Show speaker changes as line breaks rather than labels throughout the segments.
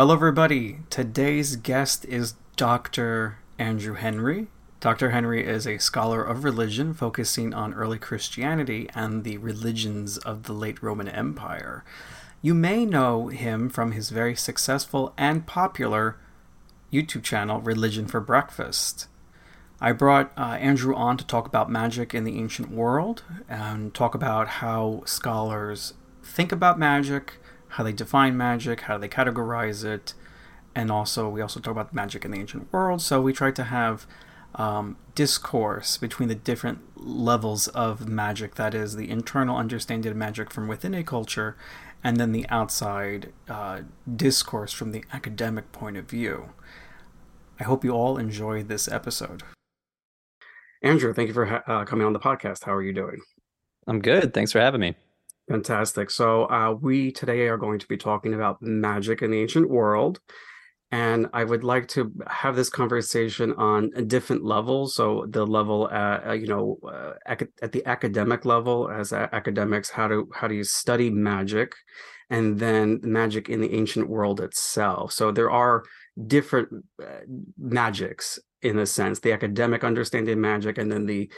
Hello, everybody. Today's guest is Dr. Andrew Henry. Dr. Henry is a scholar of religion focusing on early Christianity and the religions of the late Roman Empire. You may know him from his very successful and popular YouTube channel, Religion for Breakfast. I brought uh, Andrew on to talk about magic in the ancient world and talk about how scholars think about magic, how they define magic, how do they categorize it, and also we also talk about magic in the ancient world. So we try to have um, discourse between the different levels of magic that is the internal understanding of magic from within a culture and then the outside uh, discourse from the academic point of view. I hope you all enjoy this episode. Andrew thank you for ha- uh, coming on the podcast. How are you doing?
I'm good. Thanks for having me
fantastic so uh, we today are going to be talking about magic in the ancient world and I would like to have this conversation on a different levels. So the level, uh, you know, uh, at the academic level, as academics, how do how do you study magic, and then magic in the ancient world itself. So there are different uh, magics in a sense: the academic understanding magic, and then the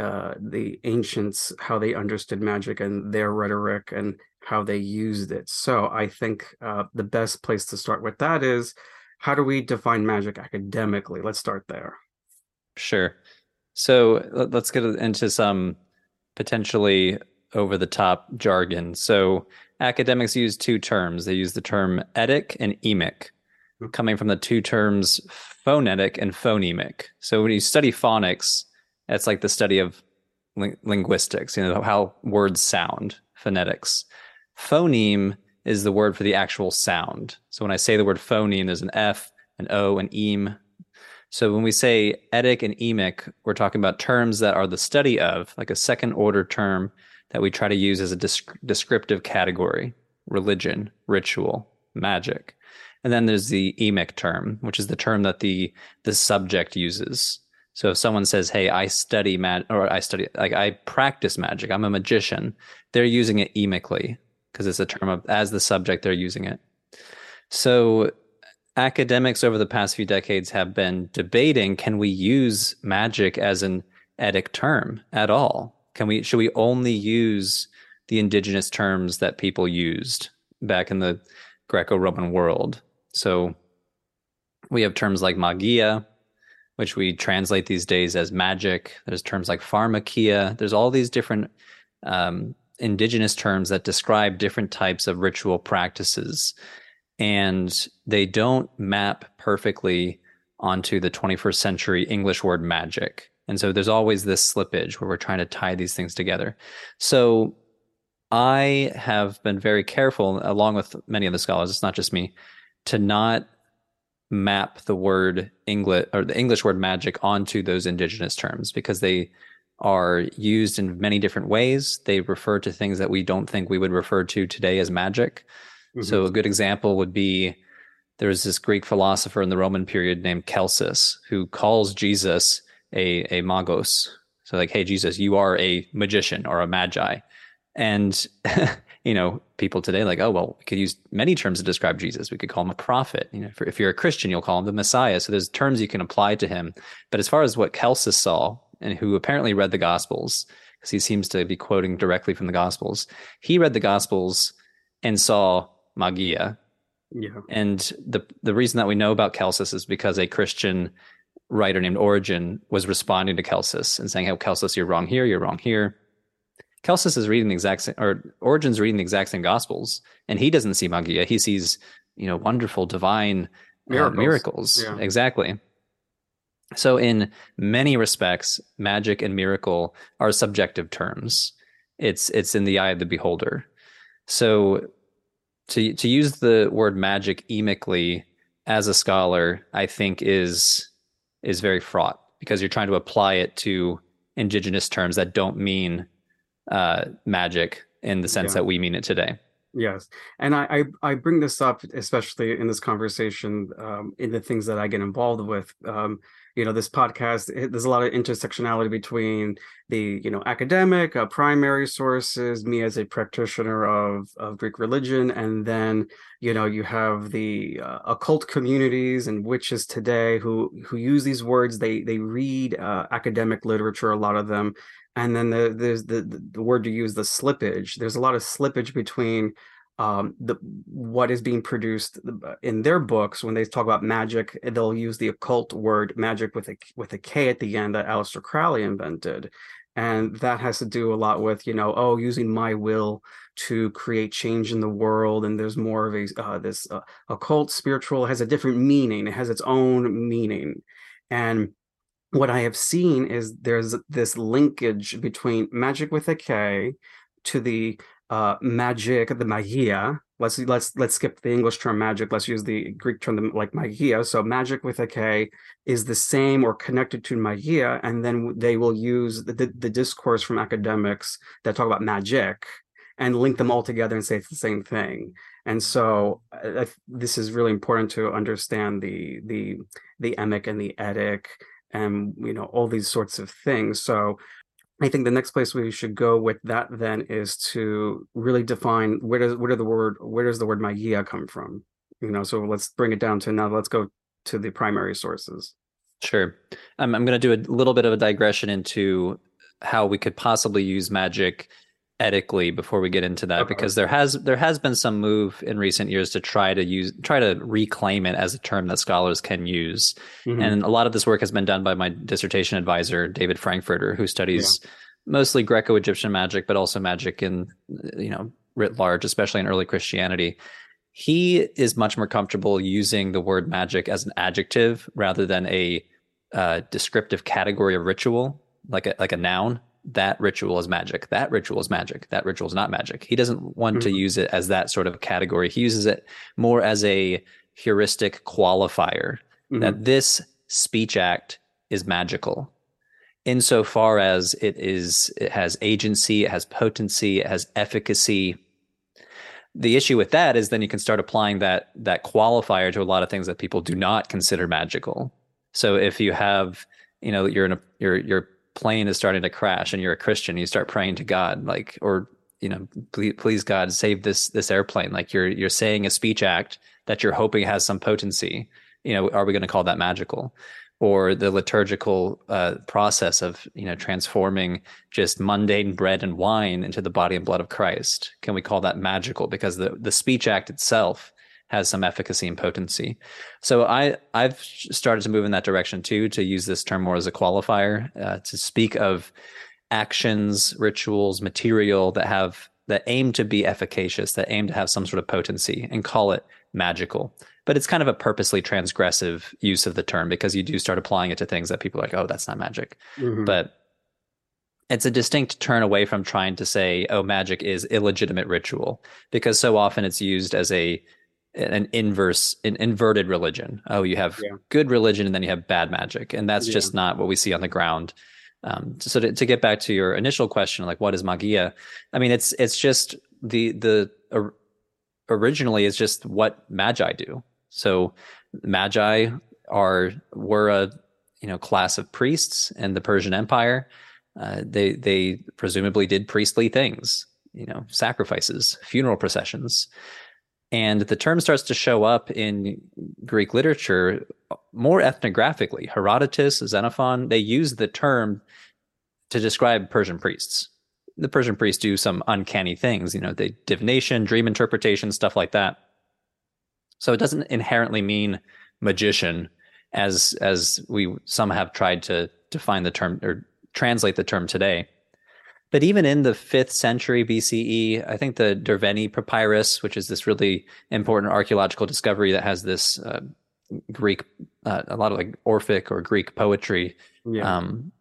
uh, the ancients how they understood magic and their rhetoric and how they used it. So I think uh, the best place to start with that is how do we define magic academically? Let's start there.
Sure. So let's get into some potentially over the top jargon. So academics use two terms. They use the term etic and emic, hmm. coming from the two terms phonetic and phonemic. So when you study phonics, it's like the study of linguistics, you know, how words sound, phonetics. Phoneme is the word for the actual sound. So when I say the word phoneme, there's an F, an O, an eem. So when we say etic and emic, we're talking about terms that are the study of, like a second order term that we try to use as a descriptive category religion, ritual, magic. And then there's the emic term, which is the term that the the subject uses. So if someone says, "Hey, I study mag or I study like I practice magic. I'm a magician," they're using it emically because it's a term of as the subject they're using it. So academics over the past few decades have been debating can we use magic as an etic term at all? Can we should we only use the indigenous terms that people used back in the Greco-Roman world? So we have terms like magia, which we translate these days as magic. There's terms like pharmakia. There's all these different um, indigenous terms that describe different types of ritual practices and they don't map perfectly onto the 21st century English word magic. And so there's always this slippage where we're trying to tie these things together. So I have been very careful, along with many of the scholars, it's not just me, to not map the word English or the English word magic onto those indigenous terms because they are used in many different ways. They refer to things that we don't think we would refer to today as magic. Mm-hmm. So a good example would be there was this Greek philosopher in the Roman period named Celsus who calls Jesus a a magos. So like, hey Jesus, you are a magician or a magi. And you know, people today like, oh well, we could use many terms to describe Jesus. We could call him a prophet. You know, if, if you're a Christian, you'll call him the Messiah. So there's terms you can apply to him. But as far as what Celsus saw and who apparently read the Gospels, because he seems to be quoting directly from the Gospels. He read the Gospels and saw Magia. Yeah. And the the reason that we know about Celsus is because a Christian writer named Origen was responding to Celsus and saying, "Hey, Celsus, you're wrong here. You're wrong here." Celsus is reading the exact same, or Origen's reading the exact same Gospels, and he doesn't see Magia. He sees, you know, wonderful, divine uh, miracles. Uh, miracles. Yeah. Exactly. So, in many respects, magic and miracle are subjective terms. It's it's in the eye of the beholder. So, to to use the word magic emically as a scholar, I think is is very fraught because you're trying to apply it to indigenous terms that don't mean uh, magic in the sense yeah. that we mean it today.
Yes, and I, I, I bring this up especially in this conversation um, in the things that I get involved with. Um, you know, this podcast it, there's a lot of intersectionality between the you know academic uh, primary sources, me as a practitioner of of Greek religion, and then you know you have the uh, occult communities and witches today who who use these words. They they read uh, academic literature, a lot of them, and then the, there's the, the word to use the slippage. There's a lot of slippage between um, the what is being produced uh, in their books when they talk about magic they'll use the occult word magic with a with a k at the end that Aleister Crowley invented. And that has to do a lot with you know oh using my will to create change in the world and there's more of a uh, this uh, occult spiritual has a different meaning. It has its own meaning. And what I have seen is there's this linkage between magic with a K to the uh, magic, the magia. Let's let's let's skip the English term magic. Let's use the Greek term like magia. So magic with a K is the same or connected to magia, and then they will use the, the discourse from academics that talk about magic and link them all together and say it's the same thing. And so uh, this is really important to understand the the the emic and the etic and you know all these sorts of things. So i think the next place we should go with that then is to really define where does where the word where does the word magia come from? You know so let's bring it down to now let's go to the primary sources.
Sure. Um, I'm, I'm going to do a little bit of a digression into how we could possibly use magic etically before we get into that okay. because there has there has been some move in recent years to try to use try to reclaim it as a term that scholars can use mm-hmm. and a lot of this work has been done by my dissertation advisor David Frankfurter who studies yeah. mostly Greco-Egyptian magic but also magic in you know writ large especially in early Christianity he is much more comfortable using the word magic as an adjective rather than a uh, descriptive category of ritual like a like a noun that ritual is magic. That ritual is magic. That ritual is not magic. He doesn't want mm-hmm. to use it as that sort of category. He uses it more as a heuristic qualifier mm-hmm. that this speech act is magical insofar as it is it has agency, it has potency, it has efficacy. The issue with that is then you can start applying that that qualifier to a lot of things that people do not consider magical. So if you have, you know, you're in a you're you're plane is starting to crash and you're a Christian, you start praying to God, like, or you know, please, please God, save this this airplane. Like you're you're saying a speech act that you're hoping has some potency. You know, are we going to call that magical? Or the liturgical uh, process of you know transforming just mundane bread and wine into the body and blood of Christ? Can we call that magical? Because the the speech act itself has some efficacy and potency. So I I've started to move in that direction too to use this term more as a qualifier uh, to speak of actions, rituals, material that have that aim to be efficacious, that aim to have some sort of potency, and call it magical. But it's kind of a purposely transgressive use of the term because you do start applying it to things that people are like, oh, that's not magic. Mm-hmm. But it's a distinct turn away from trying to say, oh, magic is illegitimate ritual, because so often it's used as a an inverse an inverted religion. Oh you have yeah. good religion and then you have bad magic. And that's yeah. just not what we see on the ground. Um, so to, to get back to your initial question like what is magia? I mean it's it's just the the uh, originally is just what magi do. So magi are were a you know class of priests in the persian empire. Uh, they they presumably did priestly things you know sacrifices funeral processions and the term starts to show up in Greek literature more ethnographically. Herodotus, Xenophon, they use the term to describe Persian priests. The Persian priests do some uncanny things, you know, they divination, dream interpretation, stuff like that. So it doesn't inherently mean magician as as we some have tried to define the term or translate the term today. But even in the fifth century BCE, I think the Derveni papyrus, which is this really important archaeological discovery that has this uh, Greek, uh, a lot of like Orphic or Greek poetry, yeah. um,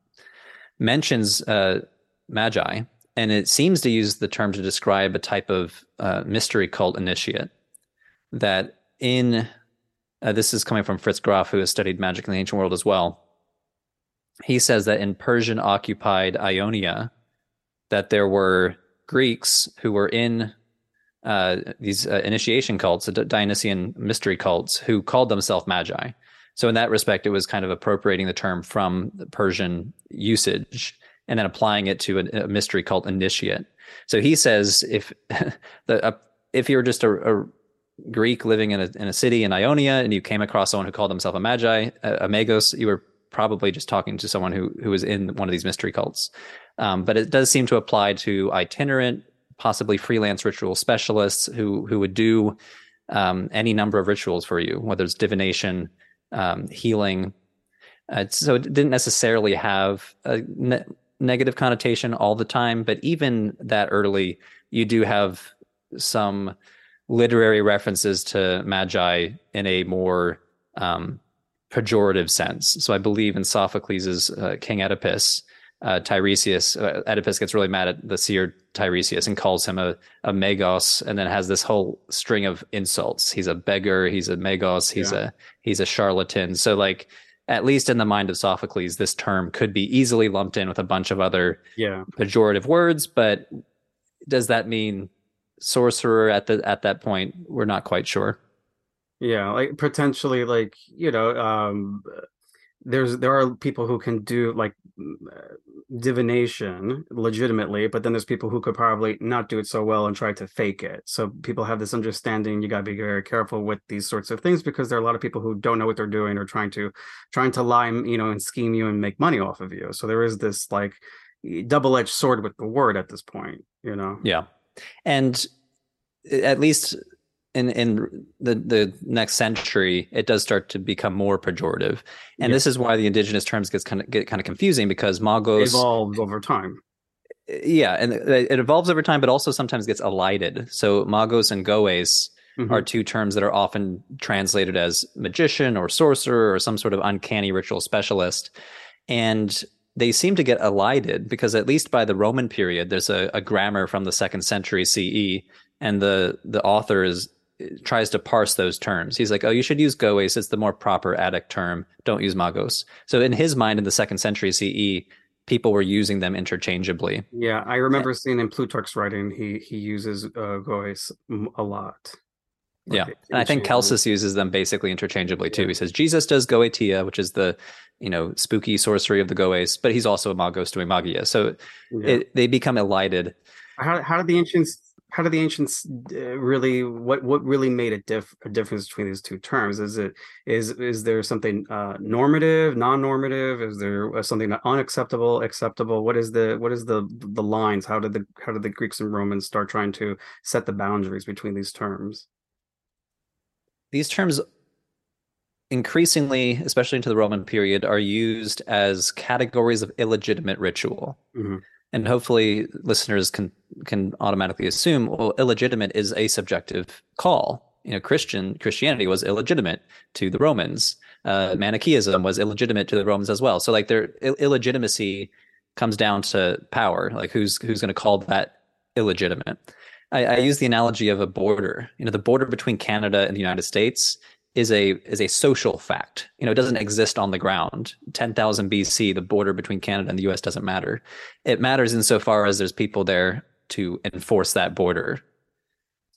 mentions uh, magi, and it seems to use the term to describe a type of uh, mystery cult initiate. That in uh, this is coming from Fritz Graf, who has studied magic in the ancient world as well. He says that in Persian occupied Ionia, that there were Greeks who were in uh, these uh, initiation cults, the Dionysian mystery cults, who called themselves magi. So in that respect, it was kind of appropriating the term from the Persian usage and then applying it to a, a mystery cult initiate. So he says if the uh, if you're just a, a, Greek living in a in a city in Ionia and you came across someone who called himself a magi, a, a magos, you were probably just talking to someone who who was in one of these mystery cults. Um, but it does seem to apply to itinerant, possibly freelance ritual specialists who who would do um, any number of rituals for you, whether it's divination, um, healing. Uh, so it didn't necessarily have a ne- negative connotation all the time, but even that early, you do have some literary references to magi in a more um, pejorative sense. So I believe in Sophocles' uh, King Oedipus, uh, Tiresias, uh, Oedipus gets really mad at the seer Tiresias and calls him a, a magos, and then has this whole string of insults. He's a beggar. He's a magos. He's yeah. a he's a charlatan. So like, at least in the mind of Sophocles, this term could be easily lumped in with a bunch of other
yeah.
pejorative words. But does that mean sorcerer at the at that point? We're not quite sure.
Yeah, like potentially, like you know, um, there's there are people who can do like uh, divination legitimately but then there's people who could probably not do it so well and try to fake it. So people have this understanding you got to be very careful with these sorts of things because there are a lot of people who don't know what they're doing or trying to trying to lie you know and scheme you and make money off of you. So there is this like double-edged sword with the word at this point you know?
Yeah. And uh, at least in in the the next century, it does start to become more pejorative, and yeah. this is why the indigenous terms gets kind of get kind of confusing because magos
evolves over time.
Yeah, and it evolves over time, but also sometimes gets elided. So magos and goes mm-hmm. are two terms that are often translated as magician or sorcerer or some sort of uncanny ritual specialist, and they seem to get elided because at least by the Roman period, there's a, a grammar from the second century CE, and the the author is tries to parse those terms. He's like, oh, you should use goes. It's the more proper Attic term. Don't use magos. So in his mind, in the second century CE, people were using them interchangeably.
Yeah, I remember seeing in Plutarch's writing, he he uses uh, goes a lot.
Like yeah, and I think Celsus uses them basically interchangeably too. Yeah. He says Jesus does goetia, which is the you know spooky sorcery of the goes, but he's also a magos doing magia. So yeah. it, they become elided.
How how did the ancients how do the ancients uh, really what what really made a diff a difference between these two terms? Is it is is there something uh, normative non-normative? Is there uh, something unacceptable acceptable? What is the what is the the lines? How did the how did the greeks and romans start trying to set the boundaries between these terms?
These terms increasingly especially into the roman period are used as categories of illegitimate ritual. Mm-hmm and hopefully listeners can can automatically assume well illegitimate is a subjective call. You know christian christianity was illegitimate to the romans. Uh, manichaeism was illegitimate to the romans as well. So like their Ill- illegitimacy comes down to power. Like who's who's going to call that illegitimate? I, I use the analogy of a border. You know the border between canada and the united states is a is a social fact. You know, it doesn't exist on the ground. 10,000 BC, the border between Canada and the US doesn't matter. It matters insofar as there's people there to enforce that border.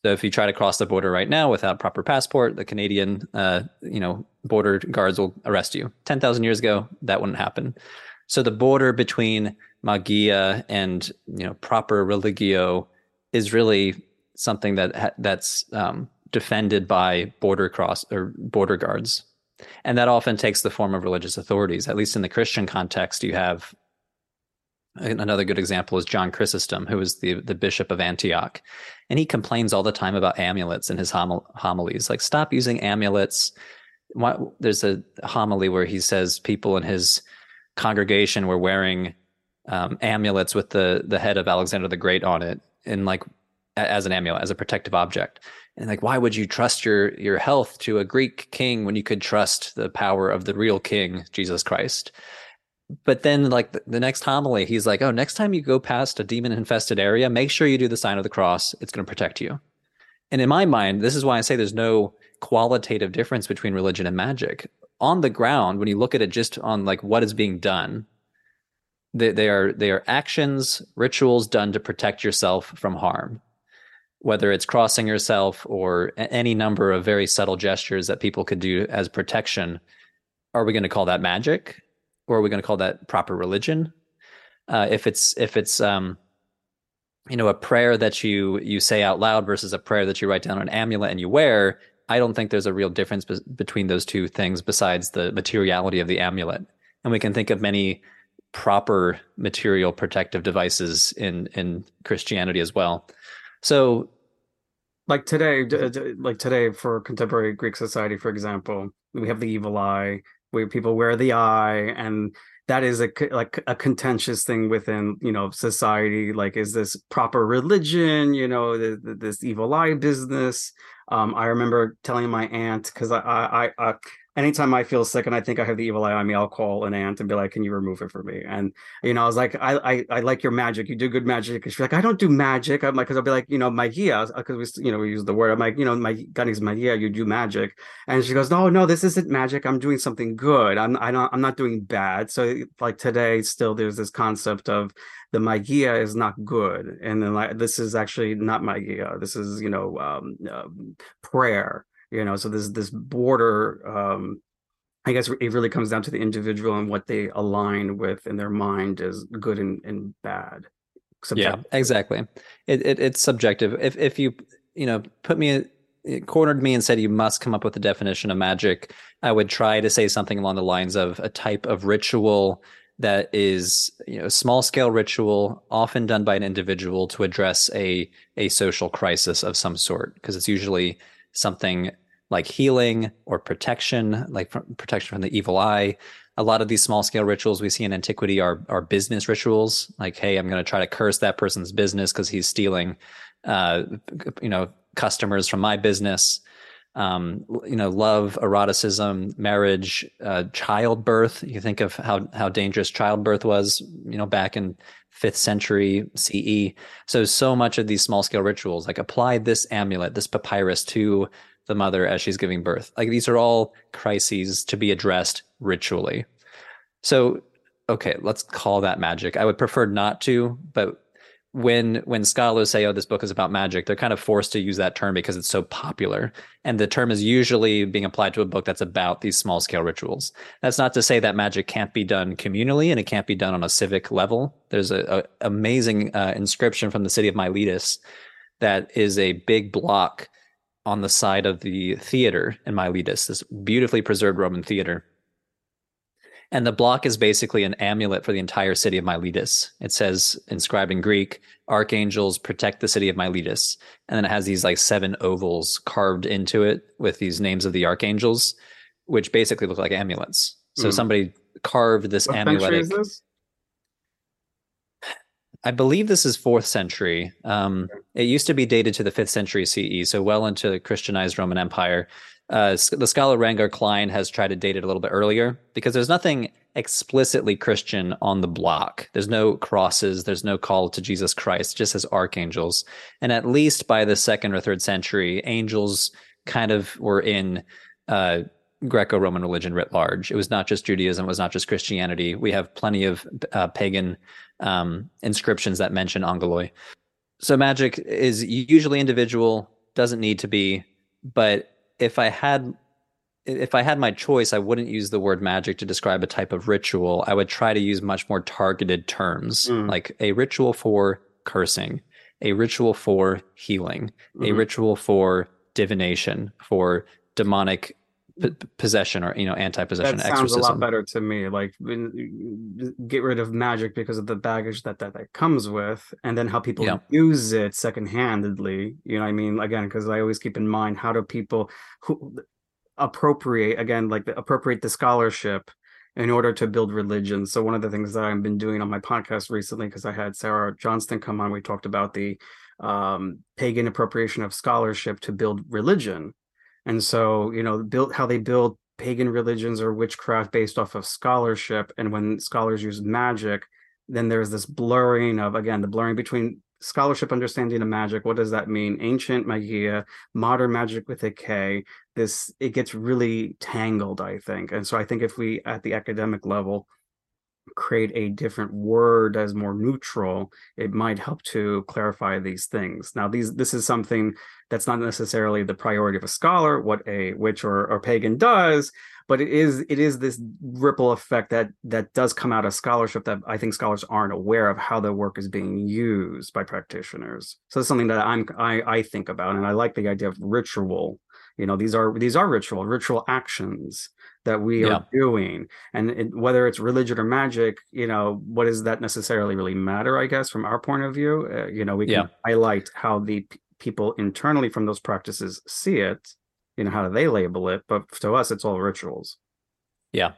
So if you try to cross the border right now without proper passport, the Canadian uh, you know, border guards will arrest you. 10,000 years ago, that wouldn't happen. So the border between magia and, you know, proper religio is really something that ha- that's um, defended by border cross or border guards. And that often takes the form of religious authorities. At least in the Christian context, you have another good example is John Chrysostom, who was the the bishop of Antioch, and he complains all the time about amulets in his homil- homilies. Like, stop using amulets. Why, there's a homily where he says people in his congregation were wearing um, amulets with the the head of Alexander the Great on it, and like as an amulet, as a protective object and like why would you trust your your health to a greek king when you could trust the power of the real king jesus christ? But then like the, the next homily he's like oh next time you go past a demon infested area make sure you do the sign of the cross. It's going to protect you. And in my mind this is why i say there's no qualitative difference between religion and magic. On the ground when you look at it just on like what is being done they, they are they are actions rituals done to protect yourself from harm whether it's crossing yourself or any number of very subtle gestures that people could do as protection, are we going to call that magic, or are we going to call that proper religion? Uh, if it's if it's um, you know a prayer that you you say out loud versus a prayer that you write down on an amulet and you wear, I don't think there's a real difference be- between those two things besides the materiality of the amulet. And we can think of many proper material protective devices in in Christianity as well. So,
like today, like today for contemporary Greek society, for example, we have the evil eye, where people wear the eye, and that is a like a contentious thing within you know society. Like, is this proper religion? You know, this evil eye business. Um, I remember telling my aunt because I, I, I, anytime I feel sick and I think I have the evil eye on me, I'll call an aunt and be like, "Can you remove it for me?" And you know, I was like, "I I, I like your magic. You do good magic." And she's like, "I don't do magic." I'm like, because I'll be like, you know, magia, because we you know we use the word. I'm like, you know, my God is magia. You do magic, and she goes, "No, no, this isn't magic. I'm doing something good. I'm I don't I'm not doing bad." So like today, still there's this concept of the magia is not good, and then like this is actually not magia. This is you know um, uh, prayer you know so this this border um i guess it really comes down to the individual and what they align with in their mind is good and, and bad.
Subjective. yeah exactly. It, it it's subjective. If if you you know put me cornered me and said you must come up with a definition of magic i would try to say something along the lines of a type of ritual that is you know small scale ritual often done by an individual to address a a social crisis of some sort because it's usually something like healing or protection, like protection from the evil eye. A lot of these small scale rituals we see in antiquity are are business rituals. Like, hey, I'm going to try to curse that person's business because he's stealing, uh, you know, customers from my business. Um, you know, love, eroticism, marriage, uh, childbirth. You think of how how dangerous childbirth was, you know, back in fifth century CE. So so much of these small scale rituals, like apply this amulet, this papyrus to the mother as she's giving birth. Like these are all crises to be addressed ritually. So, okay, let's call that magic. I would prefer not to, but when when scholars say oh this book is about magic they're kind of forced to use that term because it's so popular and the term is usually being applied to a book that's about these small scale rituals that's not to say that magic can't be done communally and it can't be done on a civic level there's a, amazing uh, inscription from the city of miletus that is a big block on the side of the theater in Miletus, this beautifully preserved Roman theater. And the block is basically an amulet for the entire city of Miletus. It says, inscribed in Greek, archangels protect the city of Miletus. And then it has these like seven ovals carved into it with these names of the archangels, which basically look like amulets. So mm. somebody carved this what amulet. I believe this is fourth century. Um, it used to be dated to the fifth century CE, so well into the Christianized Roman Empire. Uh, the scholar Rangar Klein has tried to date it a little bit earlier because there's nothing explicitly Christian on the block. There's no crosses, there's no call to Jesus Christ, just as archangels. And at least by the second or third century, angels kind of were in uh, Greco-Roman religion writ large. It was not just Judaism, it was not just Christianity. We have plenty of uh, pagan um, inscriptions that mention Angeloi. So magic is usually individual, doesn't need to be. But if I had if I had my choice, I wouldn't use the word magic to describe a type of ritual. I would try to use much more targeted terms, mm. like a ritual for cursing, a ritual for healing, mm-hmm. a ritual for divination, for demonic p- possession or you know anti-possession that sounds exorcism. a lot
better to me like get rid of magic because of the baggage that that, that comes with and then how people yeah. use it second-handedly you know i mean again because i always keep in mind how do people who appropriate again like the, appropriate the scholarship in order to build religion so one of the things that i've been doing on my podcast recently because i had sarah johnston come on we talked about the um, pagan appropriation of scholarship to build religion and so, you know, built how they build pagan religions or witchcraft based off of scholarship. And when scholars use magic, then there's this blurring of again the blurring between scholarship understanding of magic. What does that mean? Ancient magia, modern magic with a K. This it gets really tangled, I think. And so I think if we at the academic level create a different word as more neutral, it might help to clarify these things. Now, these this is something that's not necessarily the priority of a scholar, what a witch or, or pagan does, but it is it is this ripple effect that that does come out of scholarship that I think scholars aren't aware of how their work is being used by practitioners. So it's something that I'm I, I think about, and I like the idea of ritual. You know, these are these are ritual ritual actions that we yeah. are doing and it, whether it's religion or magic you know what does that necessarily really matter i guess from our point of view uh, you know we can yeah. highlight how the p- people internally from those practices see it you know how do they label it but to us it's all rituals
yeah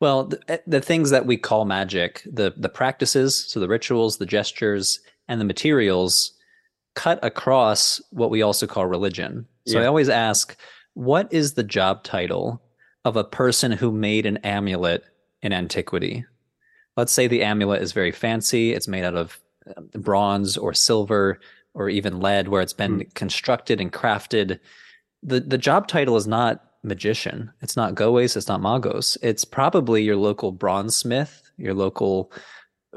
well the, eh, the things that we call magic the the practices so the rituals the gestures and the materials cut across what we also call religion so yeah. i always ask what is the job title of a person who made an amulet in antiquity. Let's say the amulet is very fancy, it's made out of um, bronze or silver or even lead, where it's been mm. constructed and crafted. The, the job title is not magician, it's not goes, it's not magos. It's probably your local bronze smith, your local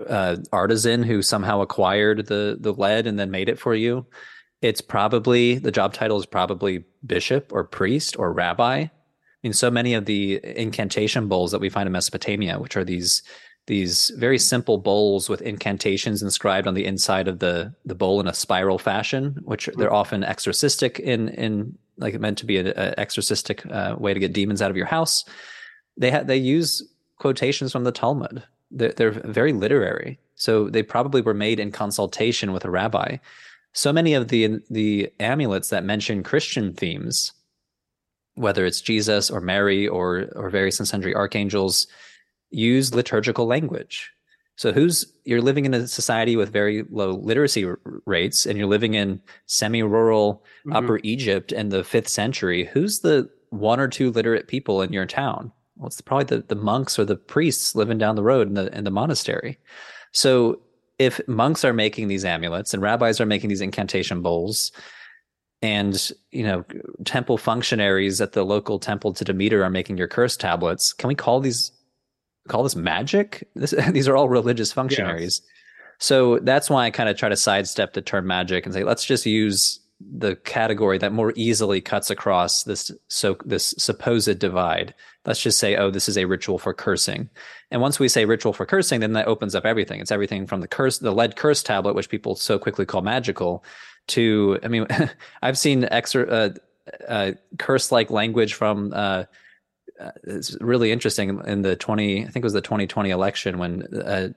uh, artisan who somehow acquired the, the lead and then made it for you. It's probably the job title is probably bishop or priest or rabbi mean, so many of the incantation bowls that we find in Mesopotamia, which are these these very simple bowls with incantations inscribed on the inside of the the bowl in a spiral fashion, which they're mm-hmm. often exorcistic in in like meant to be an exorcistic uh, way to get demons out of your house. They ha- they use quotations from the Talmud. They're, they're very literary, so they probably were made in consultation with a rabbi. So many of the the amulets that mention Christian themes whether it's Jesus or Mary or or various and sundry archangels, use liturgical language. So who's you're living in a society with very low literacy r- rates, and you're living in semi-rural mm-hmm. Upper Egypt in the fifth century. Who's the one or two literate people in your town? Well, it's probably the, the monks or the priests living down the road in the in the monastery. So if monks are making these amulets and rabbis are making these incantation bowls, and you know temple functionaries at the local temple to Demeter are making your curse tablets. Can we call these call this magic? This, these are all religious functionaries. Yes. So that's why I kind of try to sidestep the term magic and say let's just use the category that more easily cuts across this so this supposed divide. Let's just say, oh, this is a ritual for cursing. And once we say ritual for cursing, then that opens up everything. It's everything from the curse, the lead curse tablet, which people so quickly call magical, to i mean i've seen extra uh, uh, curse like language from uh, uh, it's really interesting in the 20 i think it was the 2020 election when uh,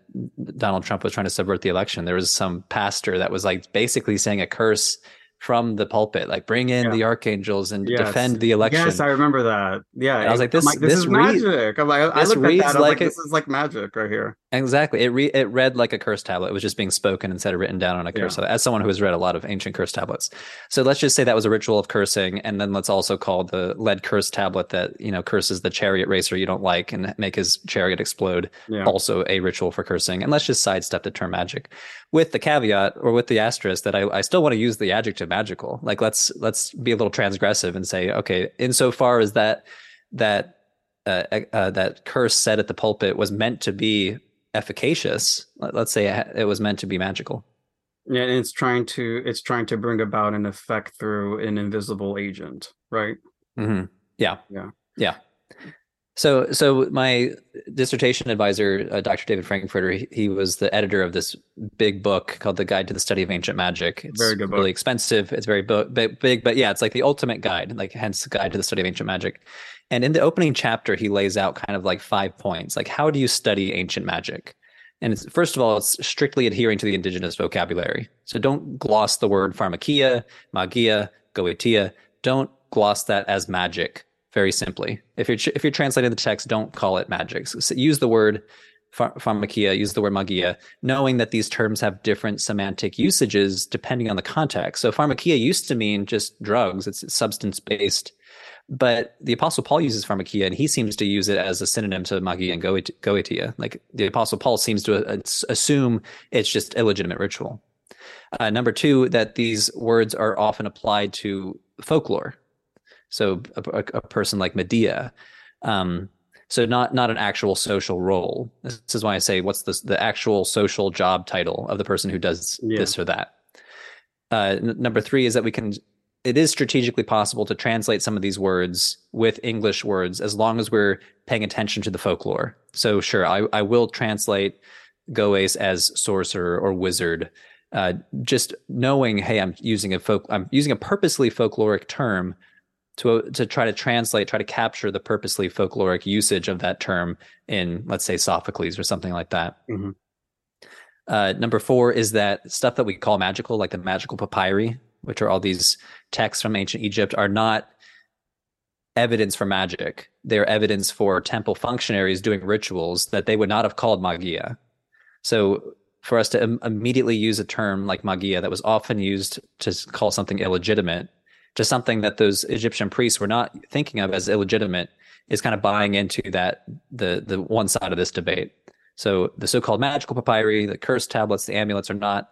donald trump was trying to subvert the election. There was some pastor that was like basically saying a curse from the pulpit, like bring in yeah. the archangels and yes. defend the election.
Yes, I remember that. Yeah,
and I was like, this,
like, this,
this
is magic. I'm like, I looked at that. Like, like this is like magic right here.
Exactly. It re- it read like a curse tablet. It was just being spoken instead of written down on a curse. Yeah. As someone who has read a lot of ancient curse tablets, so let's just say that was a ritual of cursing, and then let's also call the lead curse tablet that you know curses the chariot racer you don't like and make his chariot explode. Yeah. Also a ritual for cursing, and let's just sidestep the term magic, with the caveat or with the asterisk that I, I still want to use the adjective magical. Like let's let's be a little transgressive and say, okay, insofar as that that uh, uh, that curse said at the pulpit was meant to be efficacious. Let's say it was meant to be magical.
Yeah, and it's trying to it's trying to bring about an effect through an invisible agent, right?
Mm-hmm. Yeah,
yeah,
yeah. So, so my dissertation advisor, uh, Dr. David Frankfurter, he, he, was the editor of this big book called The Guide to the Study of Ancient Magic. It's
very good book.
really expensive. It's very bo- big, big, but yeah, it's like the ultimate guide, like hence Guide to the Study of Ancient Magic. And in the opening chapter, he lays out kind of like five points, like how do you study ancient magic? And it's, first of all, it's strictly adhering to the indigenous vocabulary. So don't gloss the word pharmakia, magia, goetia. Don't gloss that as magic very simply. If you're if you're translating the text, don't call it magic. So use the word pharmakia, use the word magia, knowing that these terms have different semantic usages depending on the context. So pharmakia used to mean just drugs; it's substance based. But the Apostle Paul uses pharmakia, and he seems to use it as a synonym to magia and goetia. Like the Apostle Paul seems to uh, assume it's just illegitimate ritual. Uh, number two, that these words are often applied to folklore. So a, a, a person like Medea, um, So not not an actual social role. This is why I say what's the the actual social job title of the person who does yeah. this or that. Uh, n- number three is that we can. It is strategically possible to translate some of these words with English words as long as we're paying attention to the folklore. So sure, I, I will translate Goes as sorcerer or wizard. Uh, just knowing, hey, I'm using a folk, I'm using a purposely folkloric term to to try to translate, try to capture the purposely folkloric usage of that term in, let's say, Sophocles or something like that. Mm-hmm. Uh, number four is that stuff that we call magical, like the magical papyri, which are all these texts from ancient Egypt, are not evidence for magic. They're evidence for temple functionaries doing rituals that they would not have called magia. So for us to Im- immediately use a term like magia that was often used to call something illegitimate to something that those Egyptian priests were not thinking of as illegitimate is kind of buying into that the the one side of this debate. So the so-called magical papyri, the cursed tablets, the amulets are not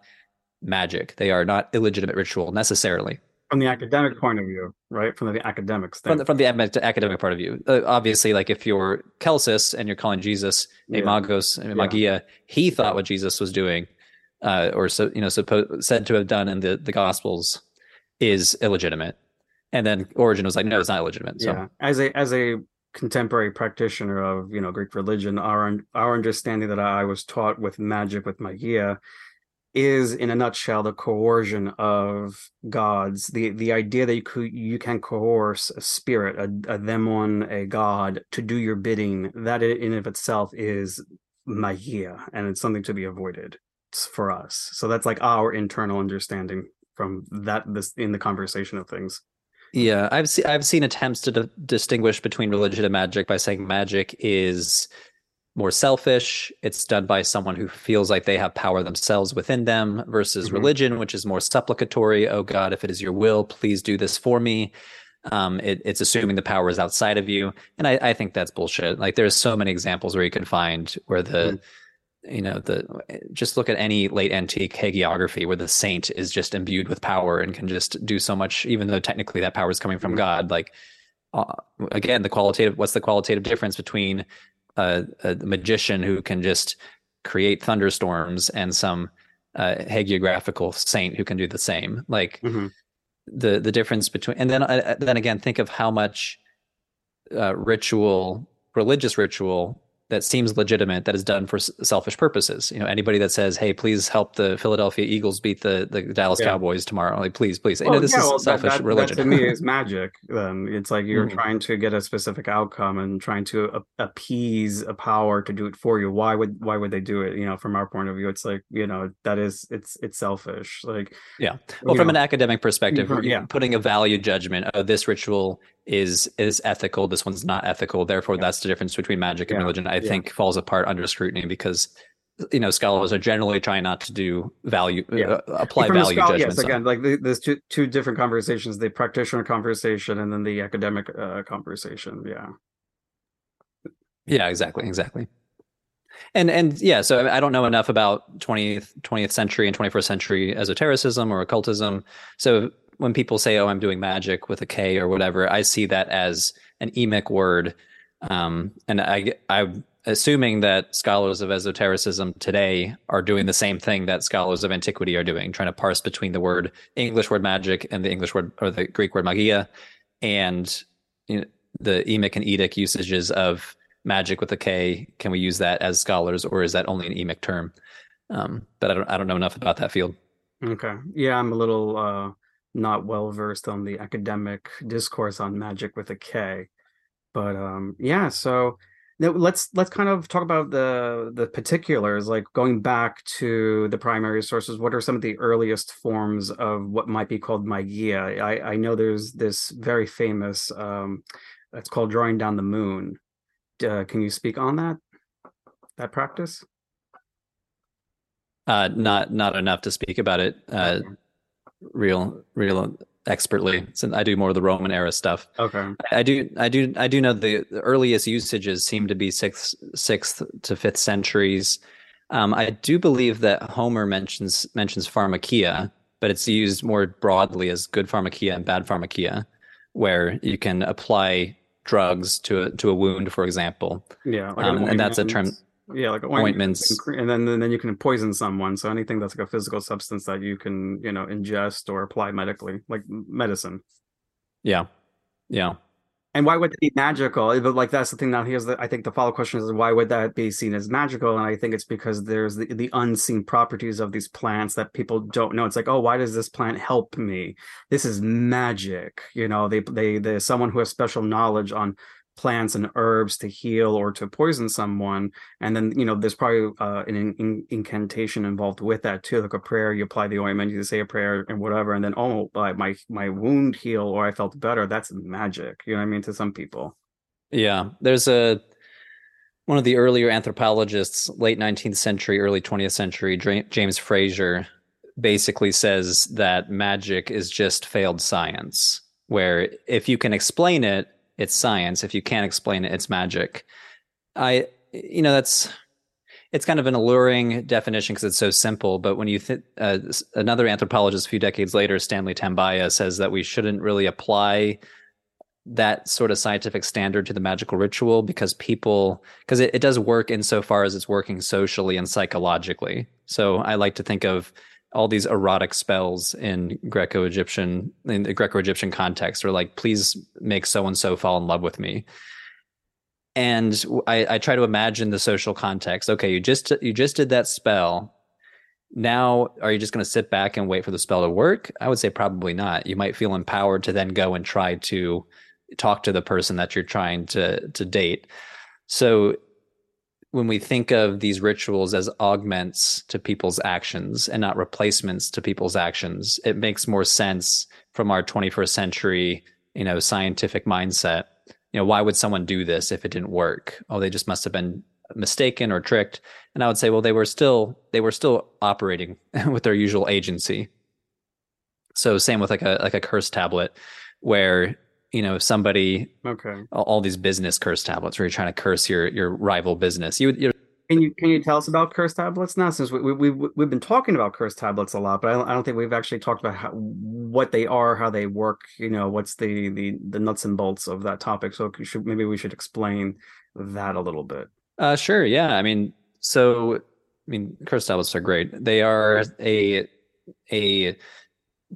magic. They are not illegitimate ritual necessarily.
From the academic point of view, right? From the academics
From the, from the academic part of view. Uh, obviously, like if you're Celsus and you're calling Jesus a yeah. magos, a magia, yeah. he thought what Jesus was doing, uh, or so you know, supposed said to have done in the the Gospels is illegitimate. And then Origen was like, no, it's not illegitimate. So. Yeah,
as a as a contemporary practitioner of you know Greek religion, our our understanding that I was taught with magic with magia is in a nutshell the coercion of gods the the idea that you could you can coerce a spirit a, a a god to do your bidding that in of itself is magia and it's something to be avoided for us so that's like our internal understanding from that this in the conversation of things.
Yeah, I've seen I've seen attempts to d- distinguish between religion and magic by saying magic is more selfish. It's done by someone who feels like they have power themselves within them versus mm-hmm. religion, which is more supplicatory. Oh God, if it is your will, please do this for me. Um, it, it's assuming the power is outside of you, and I, I, think that's bullshit. Like there's so many examples where you can find where the mm-hmm you know the just look at any late antique hagiography where the saint is just imbued with power and can just do so much even though technically that power is coming from mm-hmm. god like uh, again the qualitative what's the qualitative difference between a, a, magician who can just create thunderstorms and some uh, hagiographical saint who can do the same like mm-hmm. the the difference between and then uh, then again think of how much uh, ritual religious ritual that seems legitimate that is done for selfish purposes. You know, anybody that says, "Hey, please help the Philadelphia Eagles beat the, the Dallas yeah. Cowboys tomorrow," like please, please. Well, you know, this yeah, is well, selfish that, that, religion.
That to me is magic. Then it's like you're mm-hmm. trying to get a specific outcome and trying to a- appease a power to do it for you. Why would why would they do it? You know, from our point of view, it's like you know that is it's it's selfish. Like
yeah. Well, from know, an academic perspective, yeah. putting a value judgment. Oh, this ritual is is ethical. This one's not ethical. Therefore yeah. that's the difference between magic and yeah. religion i yeah. think falls apart under scrutiny because you know scholars are generally trying not to do value uh, apply From value scholar, judgments
yes again like there's two two different conversations the practitioner conversation and then the academic uh, conversation yeah.
Yeah exactly exactly. And and yeah so i don't know enough about 20th 20th century and 21st century esotericism or occultism. So when people say, "Oh, I'm doing magic with a K or whatever," I see that as an emic word, um, and I, I'm assuming that scholars of esotericism today are doing the same thing that scholars of antiquity are doing, trying to parse between the word English word magic and the English word or the Greek word magia, and you know, the emic and etic usages of magic with a K. Can we use that as scholars, or is that only an emic term? Um, but I don't, I don't know enough about that field.
Okay, yeah, I'm a little. Uh not well versed on the academic discourse on magic with a K. But um, yeah, so let's let's kind of talk about the the particulars, like going back to the primary sources. What are some of the earliest forms of what might be called magia? I, I know there's this very famous. Um, it's called drawing down the moon. Uh, can you speak on that that practice?
Uh, not not enough to speak about it. Uh, okay real real expertly since I do more of the Roman era stuff.
Okay.
I, do I do I do know the, the, earliest usages seem to be sixth sixth to fifth centuries. Um, I do believe that Homer mentions mentions pharmakia, but it's used more broadly as good pharmakia and bad pharmakia, where you can apply drugs to a, to a wound, for example.
Yeah,
like um, and that's a term.
Yeah, like ointments, and then and then you can poison someone. So anything that's like a physical substance that you can you know ingest or apply medically, like medicine.
Yeah, yeah.
And why would it be magical? But like that's the thing. Now here's the I think the follow question is why would that be seen as magical? And I think it's because there's the, the unseen properties of these plants that people don't know. It's like, oh, why does this plant help me? This is magic. You know, they they there's someone who has special knowledge on plants and herbs to heal or to poison someone and then you know there's probably uh, an in, in, incantation involved with that too like a prayer you apply the ointment you say a prayer and whatever and then oh my my wound heal or i felt better that's magic you know what i mean to some people.
Yeah there's a one of the earlier anthropologists late 19th century early 20th century james frazer basically says that magic is just failed science where if you can explain it it's science. If you can't explain it, it's magic. I, you know, that's it's kind of an alluring definition because it's so simple. But when you think uh, another anthropologist a few decades later, Stanley Tambiah, says that we shouldn't really apply that sort of scientific standard to the magical ritual because people because it, it does work insofar as it's working socially and psychologically. So I like to think of all these erotic spells in Greco-Egyptian in the Greco-Egyptian context, or like, please make so and so fall in love with me. And I, I try to imagine the social context. Okay, you just you just did that spell. Now, are you just going to sit back and wait for the spell to work? I would say probably not. You might feel empowered to then go and try to talk to the person that you're trying to to date. So when we think of these rituals as augments to people's actions and not replacements to people's actions, it makes more sense from our 21st century, you know, scientific mindset. You know, why would someone do this if it didn't work? Oh, they just must have been mistaken or tricked. And I would say, well, they were still they were still operating with their usual agency. So same with like a like a curse tablet where you know somebody
okay.
all, these business curse tablets where you're trying to curse your your rival business you you
can you can you tell us about curse tablets? Now since we, we, we've we've been talking about curse tablets a lot but I don't, I don't think we've actually talked about how, what they are how they work you know what's the the the nuts and bolts of that topic. So should, maybe we should explain that a little bit.
Uh sure yeah. I mean so i mean curse tablets are great. They are a a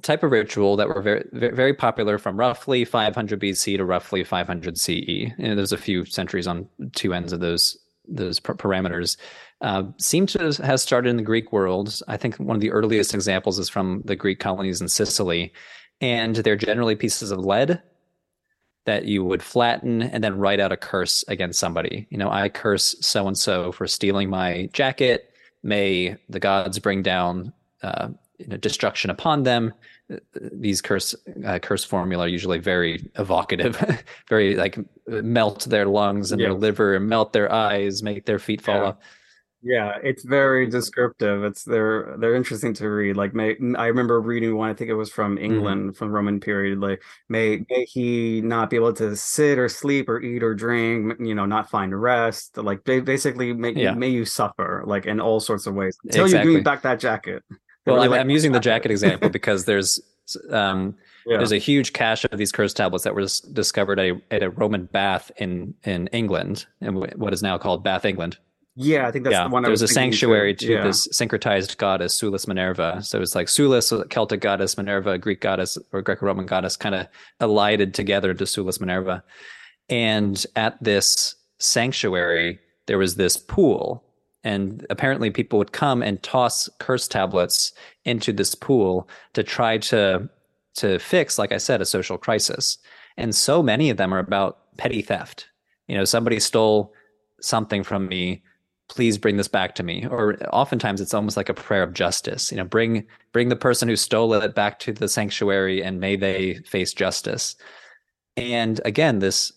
type of ritual that were very very popular from roughly 500 BC to roughly 500 CE. And there's a few centuries on two ends of those those parameters. Uh, seem to have started in the Greek world. I think one of the earliest examples is from the Greek colonies in Sicily, and they're generally pieces of lead that you would flatten and then write out a curse against somebody. You know, I curse so and so for stealing my jacket. May the gods bring down uh, you know, destruction upon them. These curse uh, curse formula are usually very evocative, very like melt their lungs and their liver, and melt their eyes, make their feet fall
yeah.
off.
Yeah, it's very descriptive. It's they're they're interesting to read. Like may I remember reading one. I think it was from mm-hmm. England, mm-hmm. from Roman period. Like may may he not be able to sit or sleep or eat or drink. You know, not find rest. Like they basically make yeah. may you suffer. Like in all sorts of ways until exactly. you give me back that jacket.
Well, really I'm, like I'm using the jacket example because there's um, yeah. there's a huge cache of these curse tablets that were discovered at a, at a Roman bath in in England, and what is now called Bath, England.
Yeah, I think that's yeah. the one.
There's a sanctuary to, to yeah. this syncretized goddess Sulis Minerva. So it's like Sulis, Celtic goddess, Minerva, Greek goddess, or Greco-Roman goddess, kind of elided together into Sulis Minerva. And at this sanctuary, there was this pool and apparently people would come and toss curse tablets into this pool to try to to fix like i said a social crisis. And so many of them are about petty theft. You know somebody stole something from me. Please bring this back to me. Or oftentimes it's almost like a prayer of justice. You know bring bring the person who stole it back to the sanctuary and may they face justice. And again this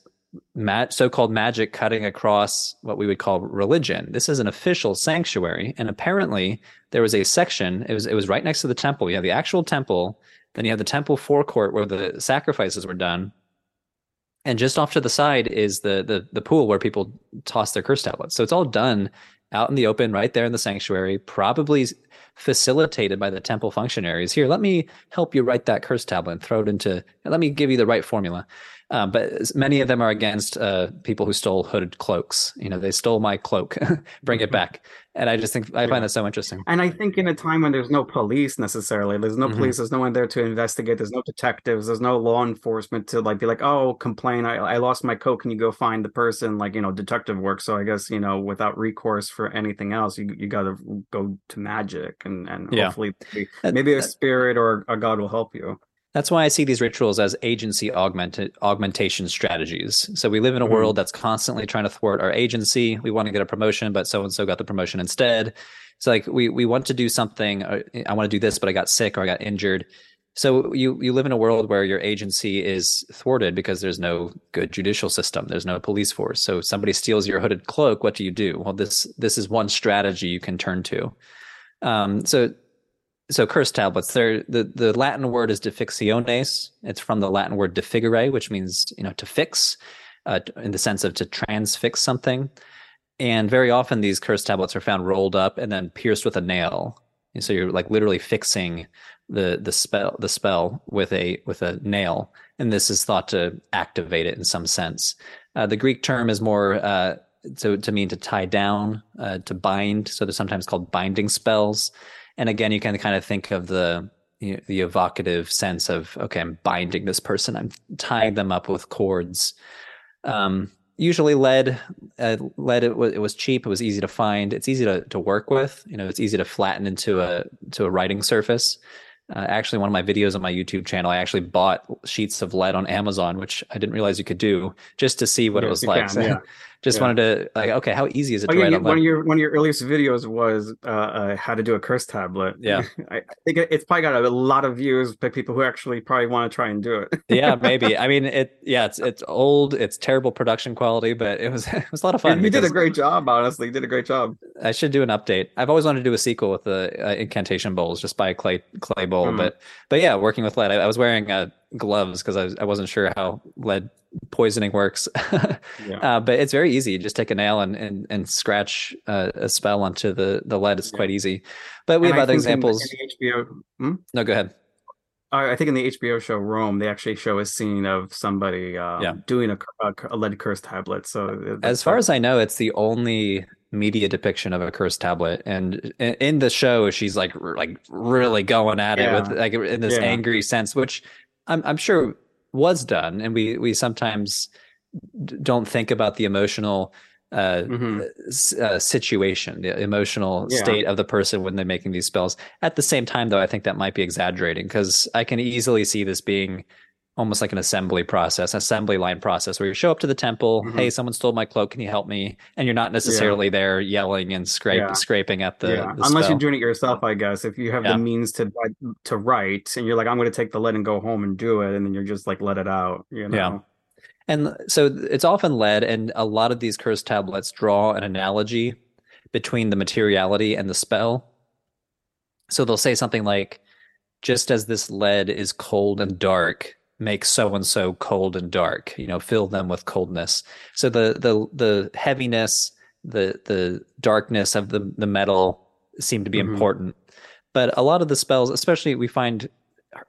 so-called magic cutting across what we would call religion. This is an official sanctuary, and apparently there was a section. It was it was right next to the temple. You have the actual temple, then you have the temple forecourt where the sacrifices were done, and just off to the side is the the the pool where people toss their curse tablets. So it's all done out in the open, right there in the sanctuary, probably facilitated by the temple functionaries. Here, let me help you write that curse tablet and throw it into. Let me give you the right formula. Um, but many of them are against uh, people who stole hooded cloaks. You know, they stole my cloak, bring it mm-hmm. back. And I just think I find that so interesting.
And I think in a time when there's no police necessarily, there's no mm-hmm. police, there's no one there to investigate, there's no detectives, there's no law enforcement to like be like, oh, complain, I, I lost my coat, can you go find the person? Like you know, detective work. So I guess you know, without recourse for anything else, you you got to go to magic and and yeah. hopefully maybe, maybe a spirit or a god will help you.
That's why I see these rituals as agency augmented augmentation strategies. So we live in a mm-hmm. world that's constantly trying to thwart our agency. We want to get a promotion, but so and so got the promotion instead. It's like we we want to do something. Uh, I want to do this, but I got sick or I got injured. So you you live in a world where your agency is thwarted because there's no good judicial system. There's no police force. So somebody steals your hooded cloak. What do you do? Well, this this is one strategy you can turn to. Um, so so curse tablets they're the, the latin word is defixiones it's from the latin word defigere which means you know to fix uh, in the sense of to transfix something. And very often these curse tablets are found rolled up and then pierced with a nail. And so you're like literally fixing the the spell the spell with a with a nail. And this is thought to activate it in some sense. Uh, the greek term is more uh, to, to mean to tie down uh, to bind. So they're sometimes called binding spells and again, you can kind of think of the you know, the evocative sense of okay, I'm binding this person, I'm tying them up with cords. Um, usually lead uh, lead it was, it was cheap. It was easy to find. It's easy to, to work with. You know it's easy to flatten into a to a writing surface. Uh, actually one of my videos on my youtube channel i actually bought sheets of lead on amazon which i didn't realize you could do just to see what it was like. can, yeah. Just yeah. wanted to like, okay, how easy is it oh, to
yeah,
write
One of your one of your earliest videos was uh, uh, how to do a curse tablet.
Yeah,
I, think it's probably got a lot of views by people who actually probably want to try and do it.
yeah, maybe. I mean, it. Yeah, it's it's old. It's terrible production quality, but it was it was a lot of fun.
You did a great job. Honestly, you did a great job.
I should do an update. I've always wanted to do a sequel with the uh, incantation bowls, just by a clay clay bowl. Mm. But but yeah, working with lead. I, I was wearing a gloves because I, I wasn't sure how lead poisoning works. yeah. uh, but it's very easy. You just take a nail and and, and scratch uh, a spell onto the the lead. It's yeah. quite easy. But we and have I other examples. In, in HBO, hmm? No, go ahead.
I think in the HBO show Rome, they actually show a scene of somebody um, yeah. doing a, a, a, lead curse tablet. So,
as far as I know, it's the only media depiction of a curse tablet, and in the show, she's like like really going at yeah. it with like in this yeah. angry sense, which I'm, I'm sure was done, and we we sometimes don't think about the emotional uh, mm-hmm. uh, situation, the emotional yeah. state of the person when they're making these spells. At the same time, though, I think that might be exaggerating because I can easily see this being almost like an assembly process, assembly line process where you show up to the temple, mm-hmm. hey, someone stole my cloak, can you help me? And you're not necessarily yeah. there yelling and scrape yeah. scraping at the, yeah.
the unless you're doing it yourself, I guess. If you have the means to to write and you're like, I'm going to take the lead and go home and do it, and then you're just like let it out, you know. Yeah.
And so it's often lead, and a lot of these cursed tablets draw an analogy between the materiality and the spell. So they'll say something like, just as this lead is cold and dark, make so and so cold and dark you know fill them with coldness. So the the the heaviness the the darkness of the the metal seem to be mm-hmm. important. But a lot of the spells especially we find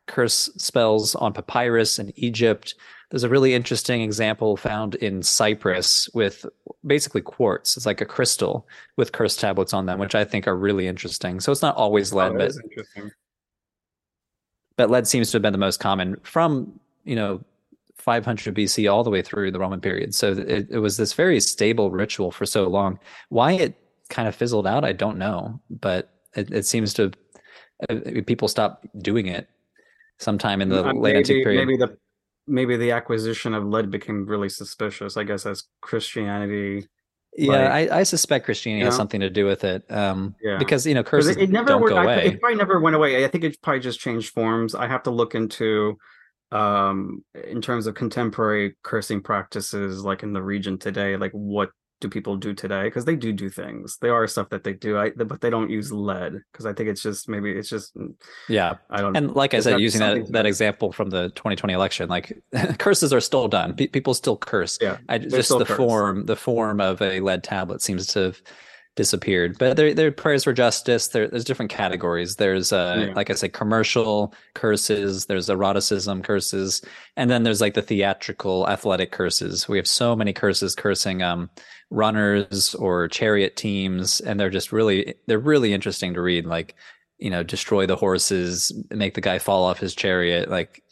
curse spells on papyrus in egypt. There's a really interesting example found in cyprus with basically quartz. It's like a crystal with curse tablets on them which i think are really interesting. So it's not always lead oh, but but lead seems to have been the most common from you know 500 BC all the way through the Roman period. So it, it was this very stable ritual for so long. Why it kind of fizzled out, I don't know, but it, it seems to uh, people stopped doing it sometime in the uh, late antique period.
Maybe the maybe the acquisition of lead became really suspicious. I guess as Christianity
yeah, like, I, I, suspect Christianity you know? has something to do with it. Um, yeah. because you know, curses it, it never
don't
went, go
I,
away.
It probably never went away. I think it probably just changed forms. I have to look into, um, in terms of contemporary cursing practices, like in the region today, like what do people do today? Because they do do things. They are stuff that they do, I, but they don't use lead because I think it's just maybe it's just
yeah. I don't. And like I said, using that that example from the 2020 election, like curses are still done. P- people still curse.
Yeah,
I, just the curse. form the form of a lead tablet seems to have disappeared. But there, there are prayers for justice. There, there's different categories. There's, uh, yeah. like I said, commercial curses. There's eroticism curses, and then there's like the theatrical, athletic curses. We have so many curses cursing um, runners or chariot teams, and they're just really, they're really interesting to read. Like, you know, destroy the horses, make the guy fall off his chariot. Like,